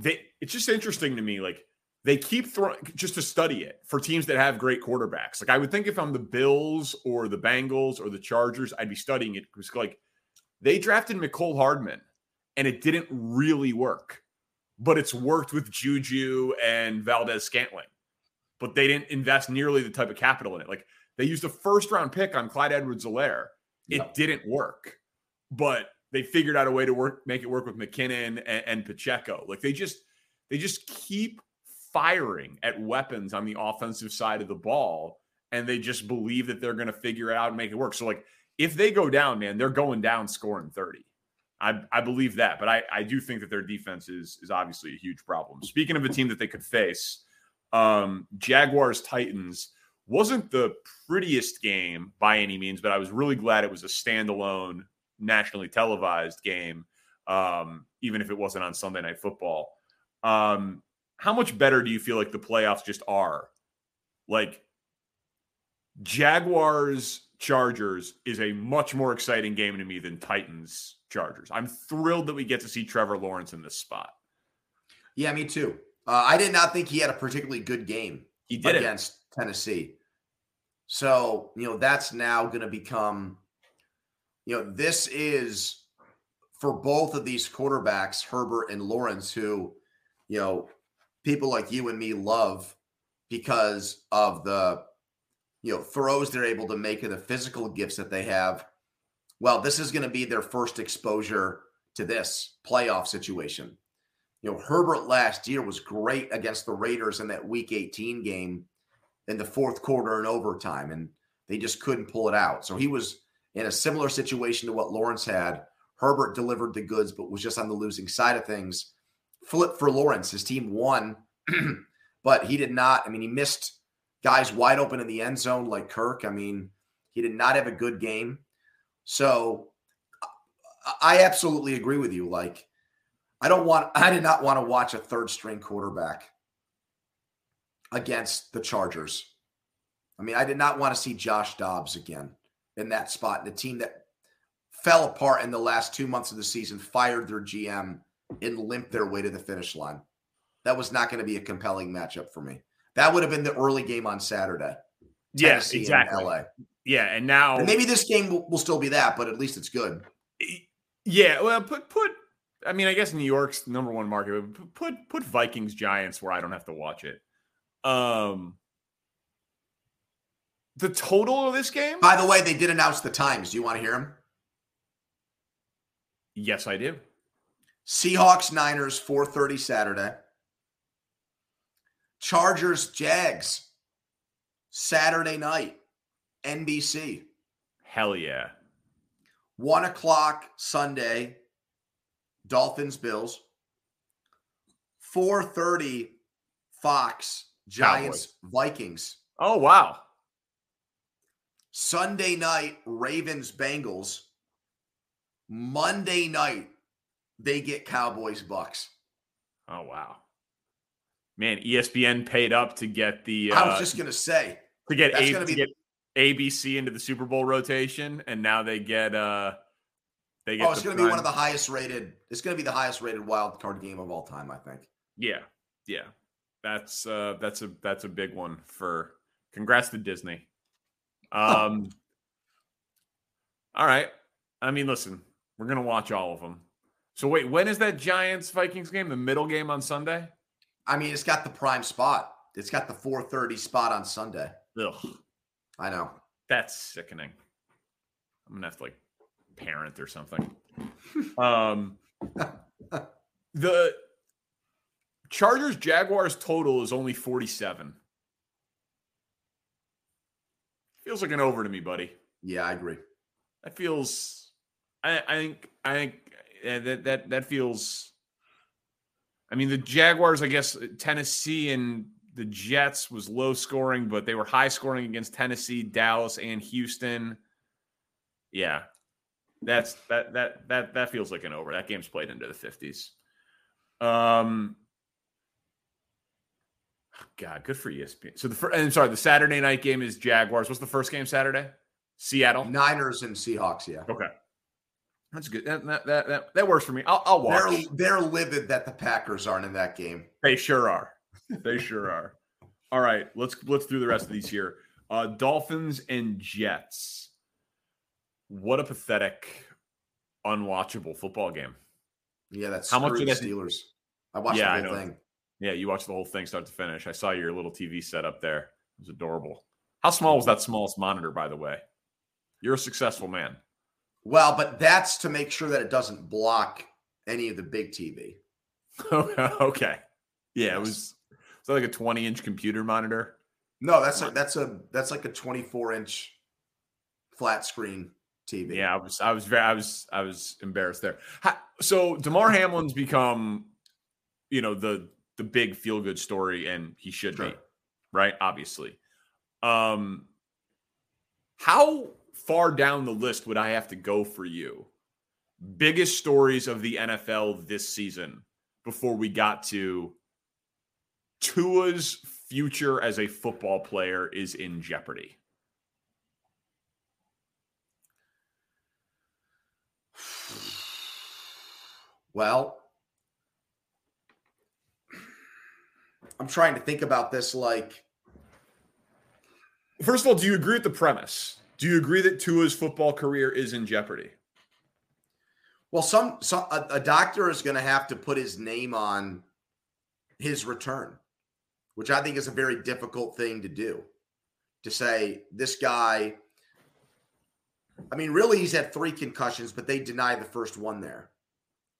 they it's just interesting to me like they keep throwing just to study it for teams that have great quarterbacks. Like I would think if I'm the Bills or the Bengals or the Chargers, I'd be studying it because like they drafted Mecole Hardman and it didn't really work, but it's worked with Juju and Valdes-Scantling, But they didn't invest nearly the type of capital in it. Like they used a first round pick on Clyde Edwards-Helaire. It yep. didn't work, but they figured out a way to work, make it work with McKinnon and, and Pacheco. Like they just, they just keep firing at weapons on the offensive side of the ball, and they just believe that they're going to figure it out and make it work. So, like, if they go down, man, they're going down scoring 30. I, I believe that, but I, I do think that their defense is is obviously a huge problem. Speaking of a team that they could face, um, Jaguars Titans wasn't the prettiest game by any means, but I was really glad it was a standalone, nationally televised game, um, even if it wasn't on Sunday Night Football. Um, how much better do you feel like the playoffs just are? Like Jaguars Chargers is a much more exciting game to me than Titans Chargers. I'm thrilled that we get to see Trevor Lawrence in this spot. Yeah, me too. Uh, I did not think he had a particularly good game he did against it. Tennessee. So, you know, that's now going to become, you know, this is for both of these quarterbacks, Herbert and Lawrence, who, you know, people like you and me love because of the you know throws they're able to make and the physical gifts that they have. Well this is going to be their first exposure to this playoff situation. You know herbert last year was great against the raiders in that week 18 game in the fourth quarter and overtime and they just couldn't pull it out. So he was in a similar situation to what lawrence had. Herbert delivered the goods but was just on the losing side of things flip for Lawrence. His team won, but he did not. I mean, he missed guys wide open in the end zone like Kirk. I mean, he did not have a good game. So I absolutely agree with you. Like, I don't want, I did not want to watch a third string quarterback against the Chargers. I mean, I did not want to see Josh Dobbs again in that spot. The team that fell apart in the last two months of the season fired their GM and limp their way to the finish line. That was not going to be a compelling matchup for me. That would have been the early game on Saturday. Yes, exactly. LA. Yeah, and now and maybe this game will, will, still be that, but at least it's good. Yeah, well, put put. I mean, I guess New York's number one market. Put put Vikings Giants where I don't have to watch it. Um, the total of this game. By the way, they did announce the times. Do you want to hear them? Yes, I do. Seahawks Niners 4:30 Saturday. Chargers Jags Saturday night NBC. Hell yeah. One o'clock Sunday. Dolphins Bills. 4:30 Fox Giants Cowboys. Vikings. Oh wow. Sunday night Ravens Bengals. Monday night, they get Cowboys Bucks. Oh wow, man! ESPN paid up to get the. I was uh, just gonna say to get a, to be, get ABC into the Super Bowl rotation, and now they get. uh They get. Oh, it's gonna prime. be one of the highest rated. It's gonna be the highest rated wild card game of all time, I think. Yeah, yeah, that's uh that's a that's a big one for. Congrats to Disney. Um. all right. I mean, listen, we're gonna watch all of them. So wait, when is that Giants Vikings game? The middle game on Sunday? I mean, it's got the prime spot. It's got the 4:30 spot on Sunday. Ugh. I know. That's sickening. I'm gonna have to like parent or something. um the Chargers Jaguars total is only 47. Feels like an over to me, buddy. Yeah, I agree. That feels I, I think I think that that that feels. I mean, the Jaguars, I guess Tennessee and the Jets was low scoring, but they were high scoring against Tennessee, Dallas, and Houston. Yeah, that's that that that that feels like an over. That game's played into the fifties. Um, God, good for ESPN. So the first, I'm sorry, the Saturday night game is Jaguars. What's the first game Saturday? Seattle Niners and Seahawks. Yeah. Okay. That's good. That that that that, that works for me. I'll, I'll watch. They're, they're livid that the Packers aren't in that game. They sure are. They sure are. All right, let's let's do the rest of these here. Uh, Dolphins and Jets. What a pathetic, unwatchable football game. Yeah, that's how much of that Steelers. I watched yeah, the whole thing. Yeah, you watched the whole thing start to finish. I saw your little TV set up there. It was adorable. How small was that smallest monitor, by the way? You're a successful man. Well, but that's to make sure that it doesn't block any of the big TV. okay. Yeah, it was is that like a 20 inch computer monitor? No, that's a, that's a that's like a 24 inch flat screen TV. Yeah, I was I was very I was I was embarrassed there. So Damar Hamlin's become, you know, the the big feel good story, and he should sure. be, right? Obviously. Um, how far down the list would I have to go for you? Biggest stories of the NFL this season before we got to Tua's future as a football player is in jeopardy. Well, I'm trying to think about this like First of all, do you agree with the premise? Do you agree that Tua's football career is in jeopardy? Well, some, some a, a doctor is going to have to put his name on his return, which I think is a very difficult thing to do. To say this guy, I mean, really, he's had three concussions, but they deny the first one there.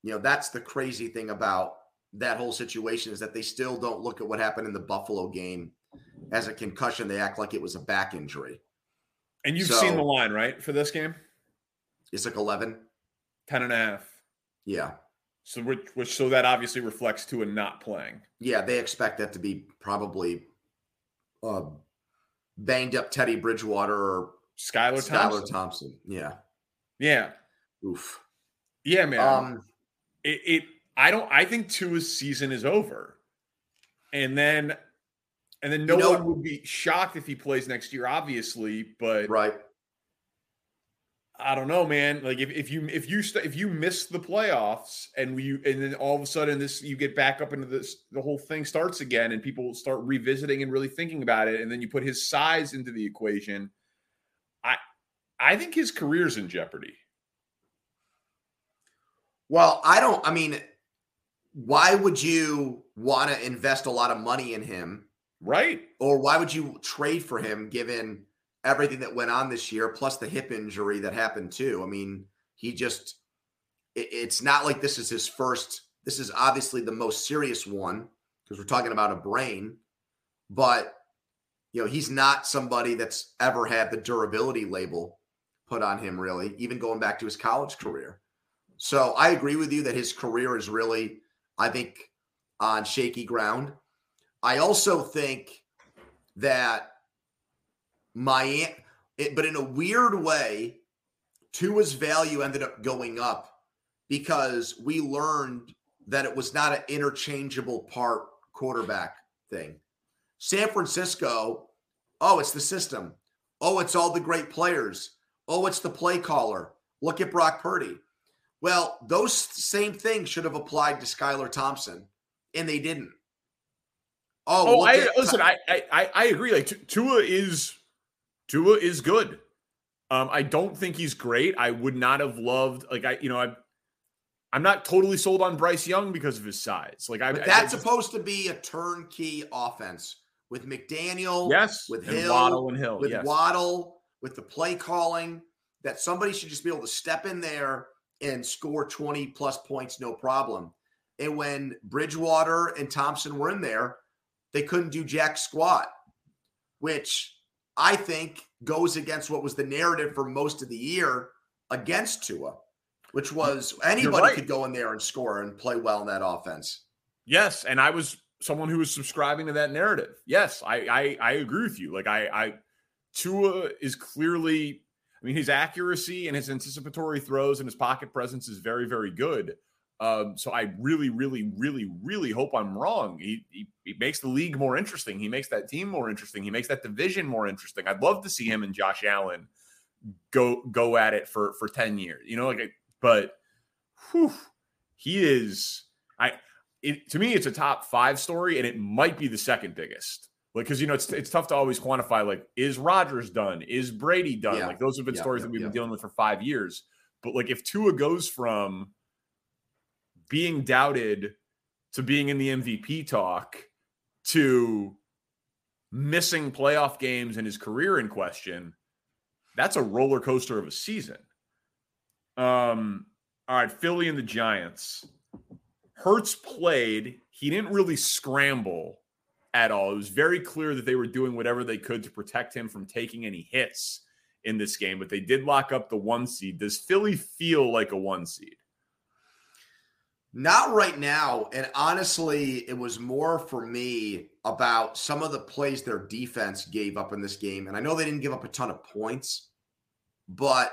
You know, that's the crazy thing about that whole situation is that they still don't look at what happened in the Buffalo game as a concussion. They act like it was a back injury. And you've so, seen the line, right, for this game? It's like 11. 10 and a half. Yeah. So which, which so that obviously reflects Tua not playing. Yeah, they expect that to be probably uh, banged up Teddy Bridgewater or Skylar Thompson. Skylar Thompson. Yeah. Yeah. Oof. Yeah, man. Um, it, it I don't I think Tua's season is over. And then and then no you know, one would be shocked if he plays next year, obviously. But right, I don't know, man. Like if, if you if you st- if you miss the playoffs and you and then all of a sudden this you get back up into this the whole thing starts again and people start revisiting and really thinking about it and then you put his size into the equation. I I think his career's in jeopardy. Well, I don't. I mean, why would you want to invest a lot of money in him Right. Or why would you trade for him given everything that went on this year, plus the hip injury that happened too? I mean, he just, it, it's not like this is his first, this is obviously the most serious one because we're talking about a brain, but, you know, he's not somebody that's ever had the durability label put on him, really, even going back to his college career. So I agree with you that his career is really, I think, on shaky ground. I also think that Miami, but in a weird way, Tua's value ended up going up because we learned that it was not an interchangeable part quarterback thing. San Francisco, oh, it's the system. Oh, it's all the great players. Oh, it's the play caller. Look at Brock Purdy. Well, those same things should have applied to Skylar Thompson, and they didn't. Oh, oh I, listen, I, I I agree. Like Tua is Tua is good. Um, I don't think he's great. I would not have loved like I, you know, I I'm not totally sold on Bryce Young because of his size. Like I, but that's I, supposed to be a turnkey offense with McDaniel, yes, with Hill, Waddle and Hill, with yes. Waddle, with the play calling. That somebody should just be able to step in there and score 20 plus points, no problem. And when Bridgewater and Thompson were in there, they couldn't do jack squat, which I think goes against what was the narrative for most of the year against Tua which was anybody right. could go in there and score and play well in that offense. Yes, and I was someone who was subscribing to that narrative. Yes, I I, I agree with you. Like I I Tua is clearly I mean his accuracy and his anticipatory throws and his pocket presence is very very good. Um, so I really, really, really, really hope I'm wrong. He, he, he makes the league more interesting. He makes that team more interesting. He makes that division more interesting. I'd love to see him and Josh Allen go go at it for for ten years. You know, like but whew, he is. I it, to me, it's a top five story, and it might be the second biggest. Like, because you know, it's it's tough to always quantify. Like, is Rodgers done? Is Brady done? Yeah. Like, those have been yeah, stories yeah, that we've been dealing with for five years. But like, if Tua goes from being doubted to being in the MVP talk to missing playoff games and his career in question, that's a roller coaster of a season. Um, all right, Philly and the Giants. Hurts played. He didn't really scramble at all. It was very clear that they were doing whatever they could to protect him from taking any hits in this game, but they did lock up the one seed. Does Philly feel like a one seed? Not right now. And honestly, it was more for me about some of the plays their defense gave up in this game. And I know they didn't give up a ton of points, but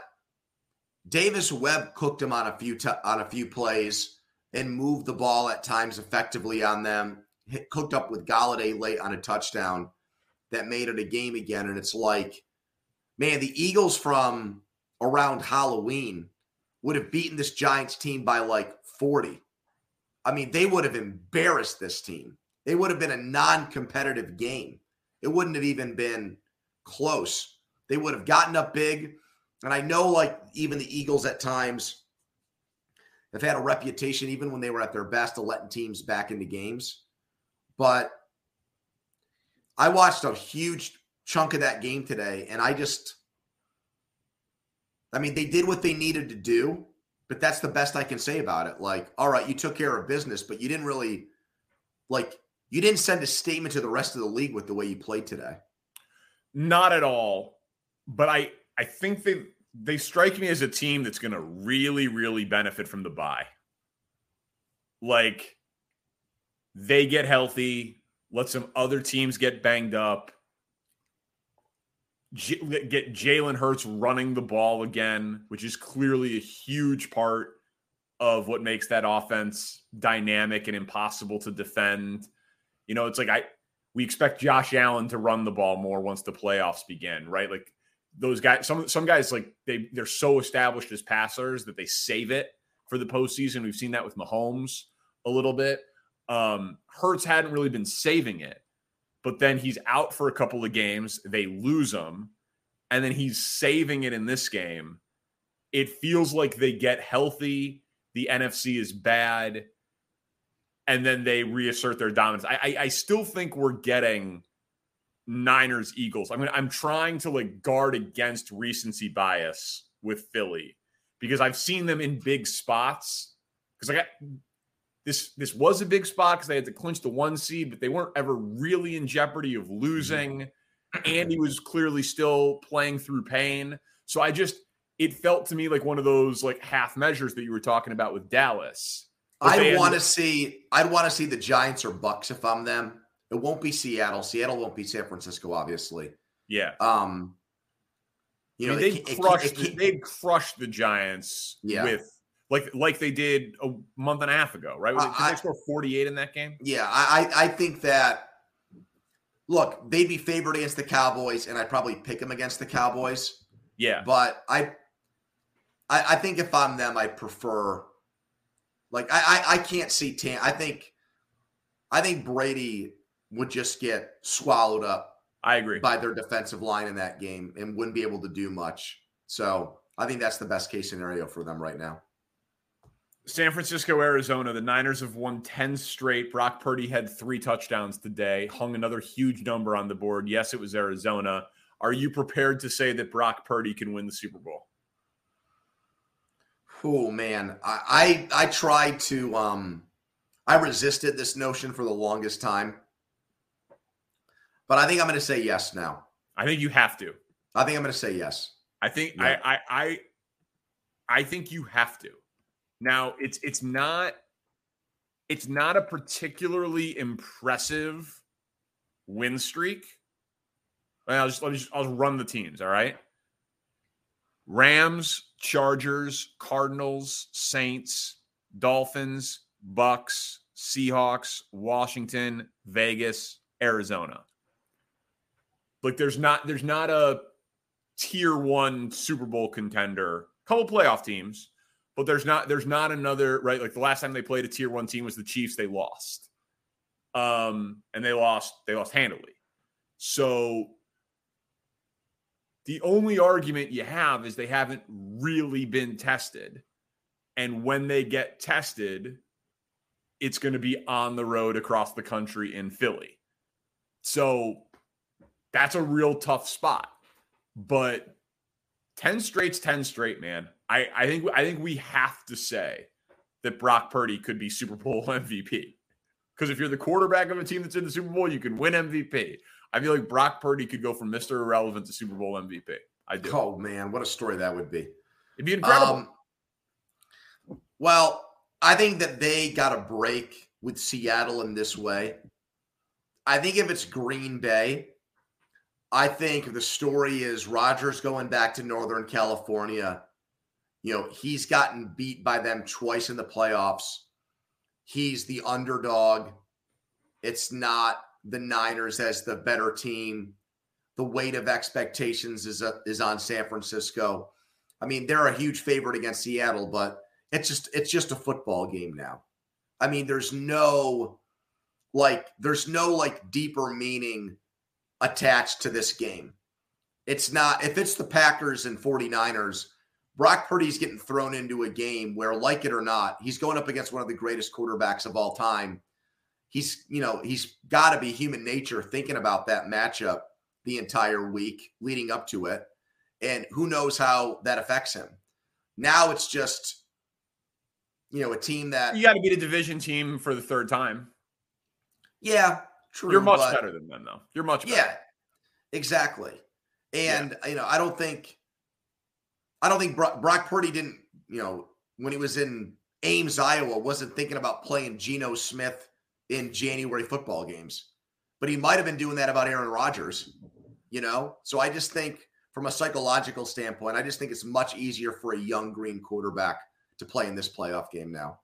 Davis Webb cooked him on a few t- on a few plays and moved the ball at times effectively on them. Hit, cooked up with Golladay late on a touchdown that made it a game again. And it's like, man, the Eagles from around Halloween would have beaten this Giants team by like 40. I mean, they would have embarrassed this team. They would have been a non competitive game. It wouldn't have even been close. They would have gotten up big. And I know, like, even the Eagles at times have had a reputation, even when they were at their best, of letting teams back into games. But I watched a huge chunk of that game today, and I just, I mean, they did what they needed to do, but that's the best I can say about it. Like, all right, you took care of business, but you didn't really, like, you didn't send a statement to the rest of the league with the way you played today. Not at all. But I, I think they they strike me as a team that's going to really, really benefit from the buy. Like they get healthy, let some other teams get banged up, J- get Jalen Hurts running the ball again, which is clearly a huge part of what makes that offense dynamic and impossible to defend. You know, it's like I we expect Josh Allen to run the ball more once the playoffs begin, right? Like those guys, some some guys like they they're so established as passers that they save it for the postseason. We've seen that with Mahomes a little bit. Um, Hurts hadn't really been saving it, but then he's out for a couple of games. They lose him, and then he's saving it in this game. It feels like they get healthy. The NFC is bad, and then they reassert their dominance. I, I, I still think we're getting Niners Eagles. I mean, I'm trying to like guard against recency bias with Philly because I've seen them in big spots. Because I got this this was a big spot because they had to clinch the one seed, but they weren't ever really in jeopardy of losing. And he was clearly still playing through pain. So I just it felt to me like one of those like half measures that you were talking about with Dallas. I want to see I'd want to see the Giants or Bucks if I'm them it won't be Seattle. Seattle won't be San Francisco, obviously. Yeah. Um, You know, I mean, they crushed the, they crushed the Giants yeah. with like like they did a month and a half ago, right? Did I, they score 48 in that game? Yeah, I I think that look, they'd be favored against the Cowboys, and I'd probably pick them against the Cowboys. Yeah. But I I, I think if I'm them, I prefer like I, I I can't see Tam I think I think Brady would just get swallowed up I agree. By their defensive line in that game and wouldn't be able to do much. So I think that's the best case scenario for them right now. San Francisco, Arizona. The Niners have won 10 straight. Brock Purdy had three touchdowns today, hung another huge number on the board. Yes, it was Arizona. Are you prepared to say that Brock Purdy can win the Super Bowl? Oh man, I I, I tried to um I resisted this notion for the longest time. But I think I'm going to say yes now. I think you have to. I think I'm going to say yes. I think yeah. I, I I I think you have to. Now it's it's not it's not a particularly impressive win streak. I'll just let me just, I'll run the teams. All right. Rams, Chargers, Cardinals, Saints, Dolphins, Bucks, Seahawks, Washington, Vegas, Arizona. Like there's not there's not a tier one Super Bowl contender. Couple playoff teams, but there's not there's not another right. Like the last time they played a tier one team was the Chiefs. They lost, um, and they lost they lost handily. So the only argument you have is they haven't really been tested, and when they get tested, it's going to be on the road across the country in Philly. So that's a real tough spot. But 10 straight's 10 straight, man. I, I think I think we have to say that Brock Purdy could be Super Bowl MVP. Because if you're the quarterback of a team that's in the Super Bowl, you can win MVP. I feel like Brock Purdy could go from Mr. Irrelevant to Super Bowl MVP. I do. Oh man, what a story that would be. It'd be incredible. Um, well, I think that they got a break with Seattle in this way. I think if it's Green Bay, I think the story is Rodgers going back to Northern California. You know, he's gotten beat by them twice in the playoffs. He's the underdog. It's not the Niners as the better team. The weight of expectations is uh, is on San Francisco. I mean, they're a huge favorite against Seattle, but it's just it's just a football game now. I mean, there's no like there's no like deeper meaning attached to this game. It's not, if it's the Packers and 49ers, Brock Purdy's getting thrown into a game where, like it or not, he's going up against one of the greatest quarterbacks of all time. He's, you know, he's got to be human nature thinking about that matchup the entire week leading up to it. And who knows how that affects him. Now it's just, you know, a team that you got to beat a division team for the third time. Yeah, True, You're much better than them, though. You're much better. Yeah, exactly. And yeah. you know, I don't think, I don't think Brock, Brock Purdy didn't, you know, when he was in Ames, Iowa, wasn't thinking about playing Geno Smith in January football games, but he might have been doing that about Aaron Rodgers. You know, so I just think from a psychological standpoint, I just think it's much easier for a young green quarterback to play in this playoff game now.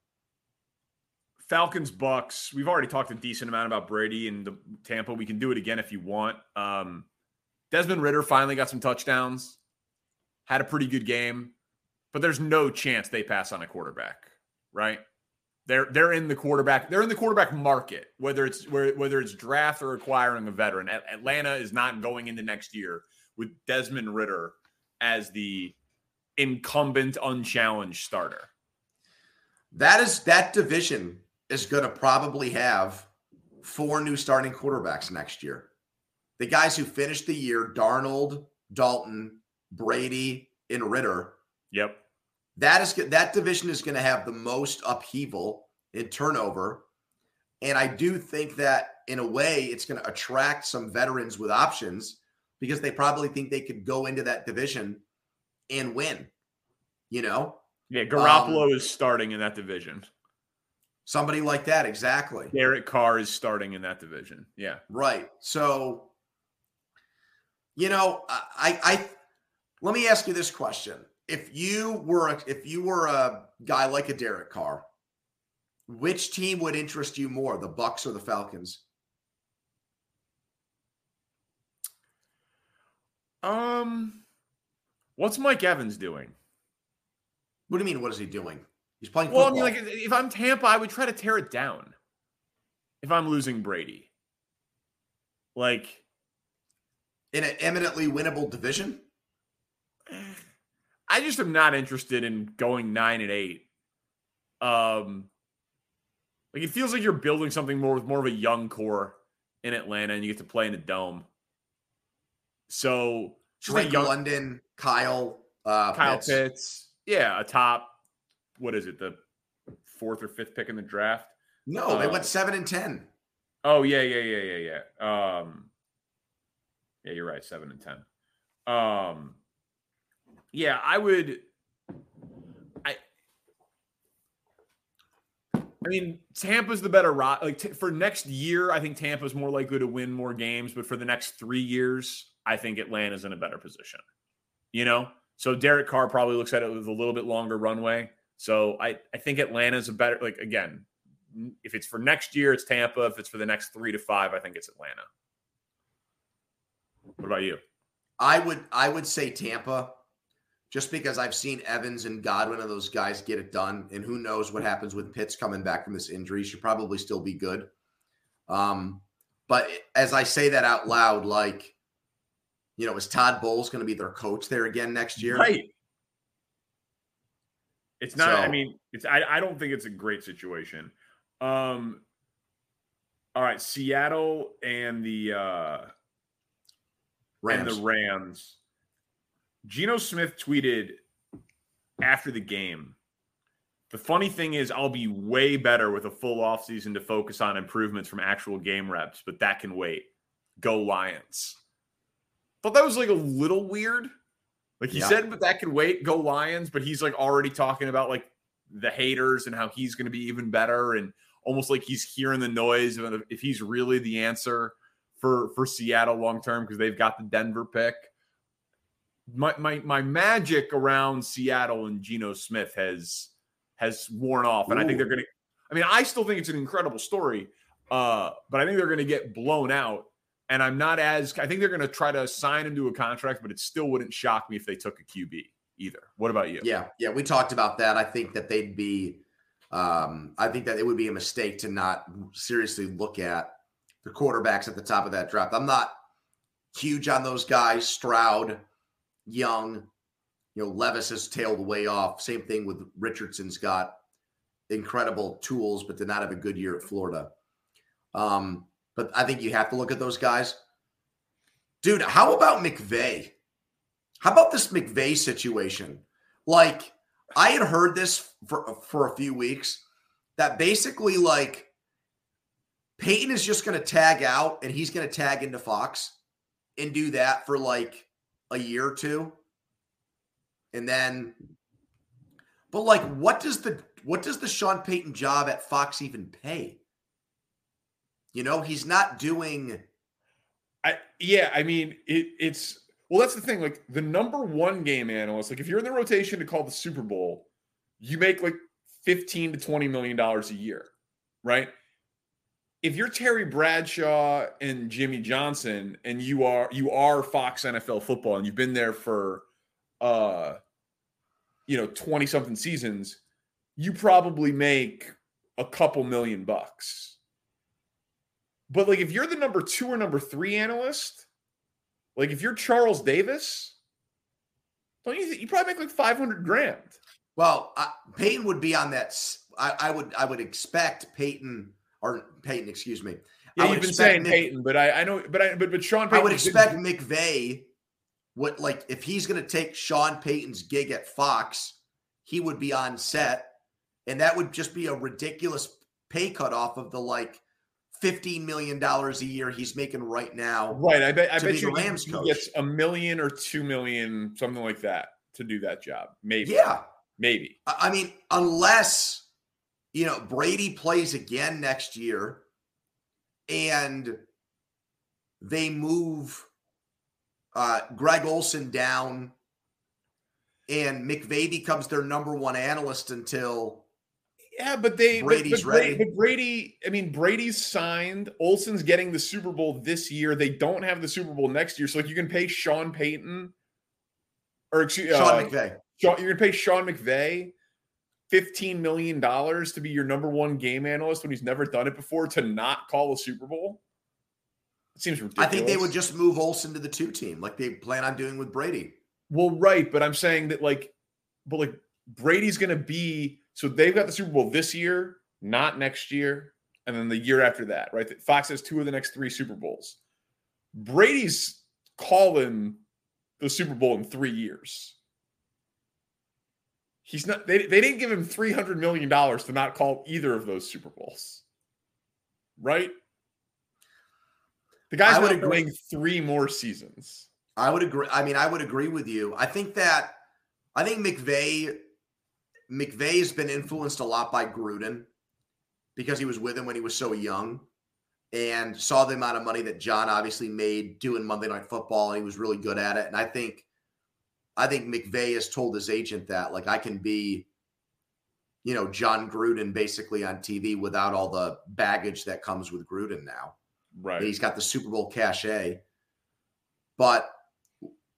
Falcons Bucks. We've already talked a decent amount about Brady and the Tampa. We can do it again if you want. Um, Desmond Ridder finally got some touchdowns. Had a pretty good game, but there's no chance they pass on a quarterback, right? They're they're in the quarterback. They're in the quarterback market, whether it's whether it's draft or acquiring a veteran. Atlanta is not going into next year with Desmond Ridder as the incumbent, unchallenged starter. That is that division is going to probably have four new starting quarterbacks next year. The guys who finished the year, Darnold, Dalton, Brady, and Ridder. Yep. That is that division is going to have the most upheaval in turnover. And I do think that in a way it's going to attract some veterans with options because they probably think they could go into that division and win. You know? Yeah, Garoppolo um, is starting in that division. Somebody like that, exactly. Derek Carr is starting in that division. Yeah. Right. So, you know, I I Let me ask you this question: If you were a, if you were a guy like a Derek Carr, which team would interest you more, the Bucks or the Falcons? Um, what's Mike Evans doing? What do you mean? What is he doing? He's playing. Well, football. I mean, like if I'm Tampa, I would try to tear it down. If I'm losing Brady, like in an eminently winnable division. I just am not interested in going nine and eight. Um, like it feels like you're building something more with more of a young core in Atlanta, and you get to play in a dome. So Drake young, London, Kyle, uh, Kyle Pitts. Pitts, yeah, a top. What is it? The fourth or fifth pick in the draft. No, they Uh, went seven and ten. Oh yeah, yeah, yeah, yeah, yeah. Um, yeah, you're right, seven and ten. Um, yeah, I would. I. I mean, Tampa's the better rock. Like t- for next year, I think Tampa's more likely to win more games. But for the next three years, I think Atlanta's in a better position. You know, so Derek Carr probably looks at it with a little bit longer runway. So I, I think Atlanta's a better. Like again, if it's for next year, it's Tampa. If it's for the next three to five, I think it's Atlanta. What about you? I would I would say Tampa, just because I've seen Evans and Godwin and those guys get it done, and who knows what happens with Pitts coming back from this injury? Should probably still be good. Um, but as I say that out loud, like, you know, is Todd Bowles going to be their coach there again next year? Right. It's not. I mean, it's. I, I don't think it's a great situation. Um. All right, Seattle and the uh Rams. and the Rams. Geno Smith tweeted after the game. The funny thing is, I'll be way better with a full offseason to focus on improvements from actual game reps, but that can wait. Go Lions. Thought that was like a little weird. Like he Yeah. said, but that can wait. Go Lions. But he's like already talking about like the haters and how he's going to be even better and almost like he's hearing the noise of if he's really the answer for for Seattle long term because they've got the Denver pick. My my my magic around Seattle and Geno Smith has has worn off, and I think they're going to. I mean, I still think it's an incredible story, uh, but I think they're going to get blown out. And I'm not as. I think they're going to try to sign him to a contract, but it still wouldn't shock me if they took a QB either. What about you? Yeah, yeah, we talked about that. I think that they'd be, um, I think that it would be a mistake to not seriously look at the quarterbacks at the top of that draft. I'm not huge on those guys. Stroud, Young, you know, Levis has tailed way off. Same thing with Richardson's got incredible tools, but did not have a good year at Florida. Um, but I think you have to look at those guys. Dude, how about McVay? How about this McVay situation? Like, I had heard this for for a few weeks that basically like Peyton is just going to tag out and he's going to tag into Fox and do that for like a year or two. And then but like what does the what does the Sean Payton job at Fox even pay? You know, he's not doing I yeah, I mean it, it's well that's the thing. Like the number one game analyst, like if you're in the rotation to call the Super Bowl, you make like 15 to 20 million dollars a year, right? If you're Terry Bradshaw and Jimmy Johnson and you are you are Fox NFL football and you've been there for uh you know 20 something seasons, you probably make a couple million bucks. But like if you're the number two or number three analyst, like if you're Charles Davis, don't you you probably make like 500 grand? Well, I, Peyton would be on that. I, I would I would expect Peyton or Peyton, excuse me. Yeah, I you've been saying Nick- Peyton, but I, I know, but I, but but Sean Payton. I would expect McVay. What like if he's going to take Sean Payton's gig at Fox, he would be on set, and that would just be a ridiculous pay cut off of the like fifteen million dollars a year he's making right now. right. I bet I bet be you Rams he coach. gets a million or two million, something like that, to do that job. Maybe. Yeah, Maybe. I I mean, unless you know Brady plays again next year, and they move uh, Greg Olsen down and McVay becomes their number one analyst until yeah, but they Brady's but, but ready. But Brady, I mean, Brady's signed. Olsen's getting the Super Bowl this year. They don't have the Super Bowl next year, so like you can pay Sean Payton or excuse Sean uh, McVay. Sean, you're gonna pay Sean McVay fifteen million dollars to be your number one game analyst when he's never done it before to not call a Super Bowl. It seems ridiculous. I think they would just move Olsen to the two team like they plan on doing with Brady. Well, right, but I'm saying that like, but like Brady's gonna be so they've got the Super Bowl this year, not next year, and then the year after that, right? Fox has two of the next three Super Bowls. Brady's calling the Super Bowl in three years. He's not. They, they didn't give him three hundred million dollars to not call either of those Super Bowls, right? The guy's would agree. playing three more seasons. I would agree. I mean, I would agree with you. I think that I think McVay McVay has been influenced a lot by Gruden because he was with him when he was so young and saw the amount of money that Jon obviously made doing Monday Night Football, and he was really good at it. And I think I think McVay has told his agent that like I can be, you know, Jon Gruden basically on TV without all the baggage that comes with Gruden now. Right. He's got the Super Bowl cachet. But,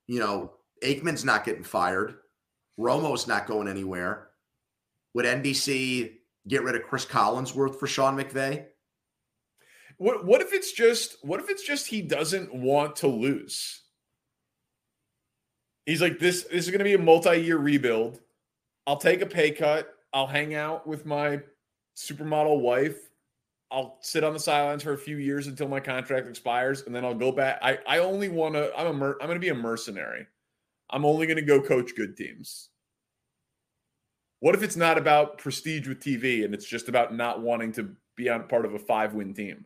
you know, Aikman's not getting fired. Romo's not going anywhere. Would NBC get rid of Chris Collinsworth for Sean McVay? What what if it's just what if it's just he doesn't want to lose? He's like this this is going to be a multi-year rebuild. I'll take a pay cut. I'll hang out with my supermodel wife. I'll sit on the sidelines for a few years until my contract expires and then I'll go back. I I only want to I'm a I'm going to be a mercenary. I'm only going to go coach good teams. What if it's not about prestige with TV and it's just about not wanting to be on part of a five-win team?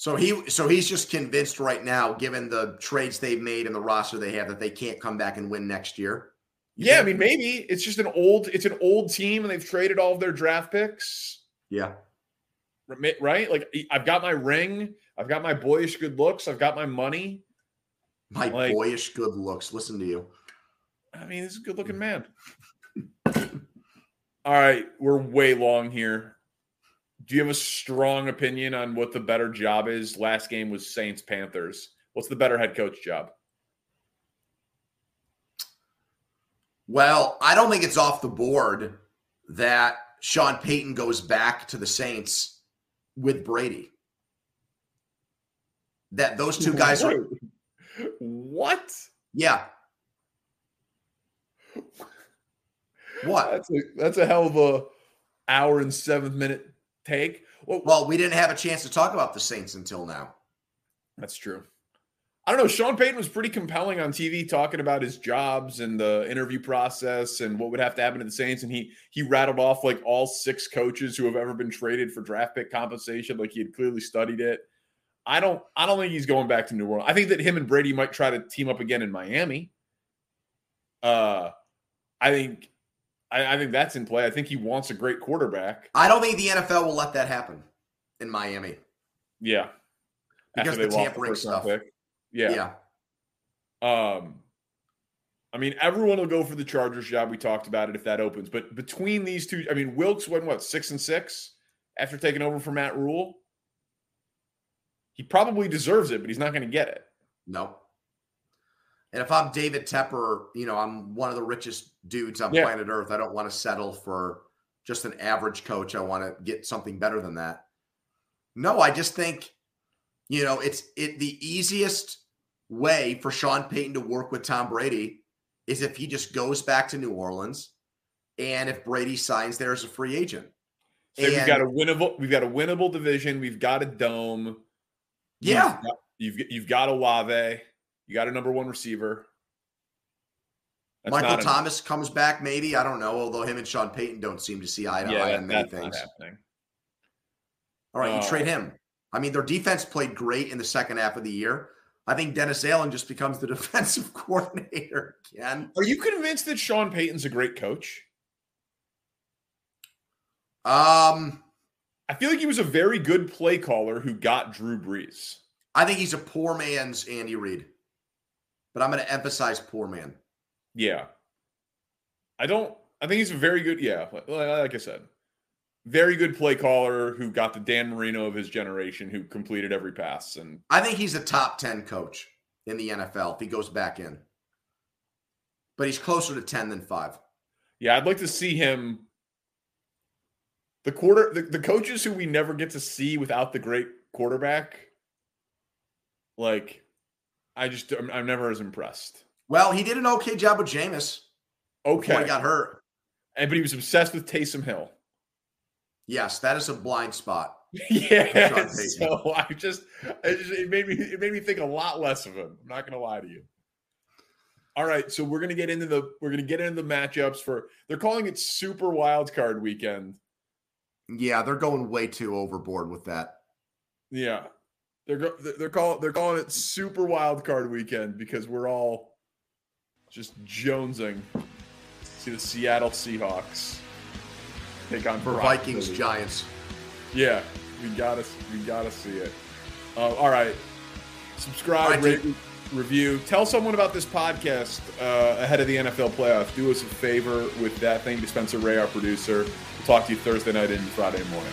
So he so he's just convinced right now, given the trades they've made and the roster they have, that they can't come back and win next year. You Yeah, I mean maybe it's just an old it's an old team and they've traded all of their draft picks, Yeah. right? Like I've got my ring, I've got my boyish good looks, I've got my money. My Like- boyish good looks. Listen to you. I mean, he's a good looking man. all right, we're way long here. Do you have a strong opinion on what the better job is? Last game was Saints Panthers. What's the better head coach job? Well, I don't think it's off the board that Sean Payton goes back to the Saints with Brady. That those two guys are What? yeah. What? That's a that's a hell of a hour and seventh minute take. Well, Well, we didn't have a chance to talk about the Saints until now. that's true. I don't know. Sean Payton was pretty compelling on TV, talking about his jobs and the interview process and what would have to happen to the Saints. And he he rattled off like all six coaches who have ever been traded for draft pick compensation, like he had clearly studied it. I don't I don't think he's going back to New Orleans. I think that him and Brady might try to team up again in Miami. Uh, I think I, I think that's in play. I think he wants a great quarterback. I don't think the NFL will let that happen in Miami. Yeah. Because the tampering round stuff. pick. Yeah. yeah. Um, I mean, everyone will go for the Chargers job. We talked about it if that opens. But between these two, I mean, Wilks went what six and six after taking over for Matt Rhule. He probably deserves it, but he's not going to get it. No. And if I'm David Tepper, you know, I'm one of the richest dudes on Yeah. planet Earth. I don't want to settle for just an average coach. I want to get something better than that. No, I just think, you know, it's it the easiest way for Sean Payton to work with Tom Brady is if he just goes back to New Orleans and if Brady signs there as a free agent. So we've got a winnable, we've got a winnable division. We've got a dome. Yeah. You've got, you've, you've got Olave. You got a number one receiver. That's Michael not enough. Thomas comes back, maybe. I don't know. Although him and Sean Payton don't seem to see eye to Yeah, eye that, on many things. All right, you Uh, trade him. I mean, their defense played great in the second half of the year. I think Dennis Allen just becomes the defensive coordinator again. Are you convinced that Sean Payton's a great coach? Um, I feel like he was a very good play caller who got Drew Brees. I think he's a poor man's Andy Reid, but I'm going to emphasize poor man. Yeah. I don't. I think he's a very good. Yeah, like I said, very good play caller who got the Dan Marino of his generation, who completed every pass. And I think he's a top ten coach in the NFL if he goes back in. But he's closer to ten than five. Yeah, I'd like to see him. The quarter, the, the coaches who we never get to see without the great quarterback, like, I just I'm, I'm never as impressed. Well, he did an okay job with Jameis. Okay, he got hurt, and but he was obsessed with Taysom Hill. Yes, that is a blind spot. yeah, so I just, just, it made me it made me think a lot less of him. I'm not going to lie to you. All right, so we're gonna get into the we're gonna get into the matchups for they're calling it Super Wild Card Weekend. Yeah, they're going way too overboard with that. Yeah, they're they're calling they're calling it Super Wild Card Weekend because we're all just jonesing. To see the Seattle Seahawks take on Vikings Giants. Yeah, we gotta we gotta see it. Uh, all right, subscribe, rate, review. Tell someone about this podcast uh, ahead of the NFL playoffs. Do us a favor with that thing. Spencer Ray, our producer. We'll talk to you Thursday night and Friday morning.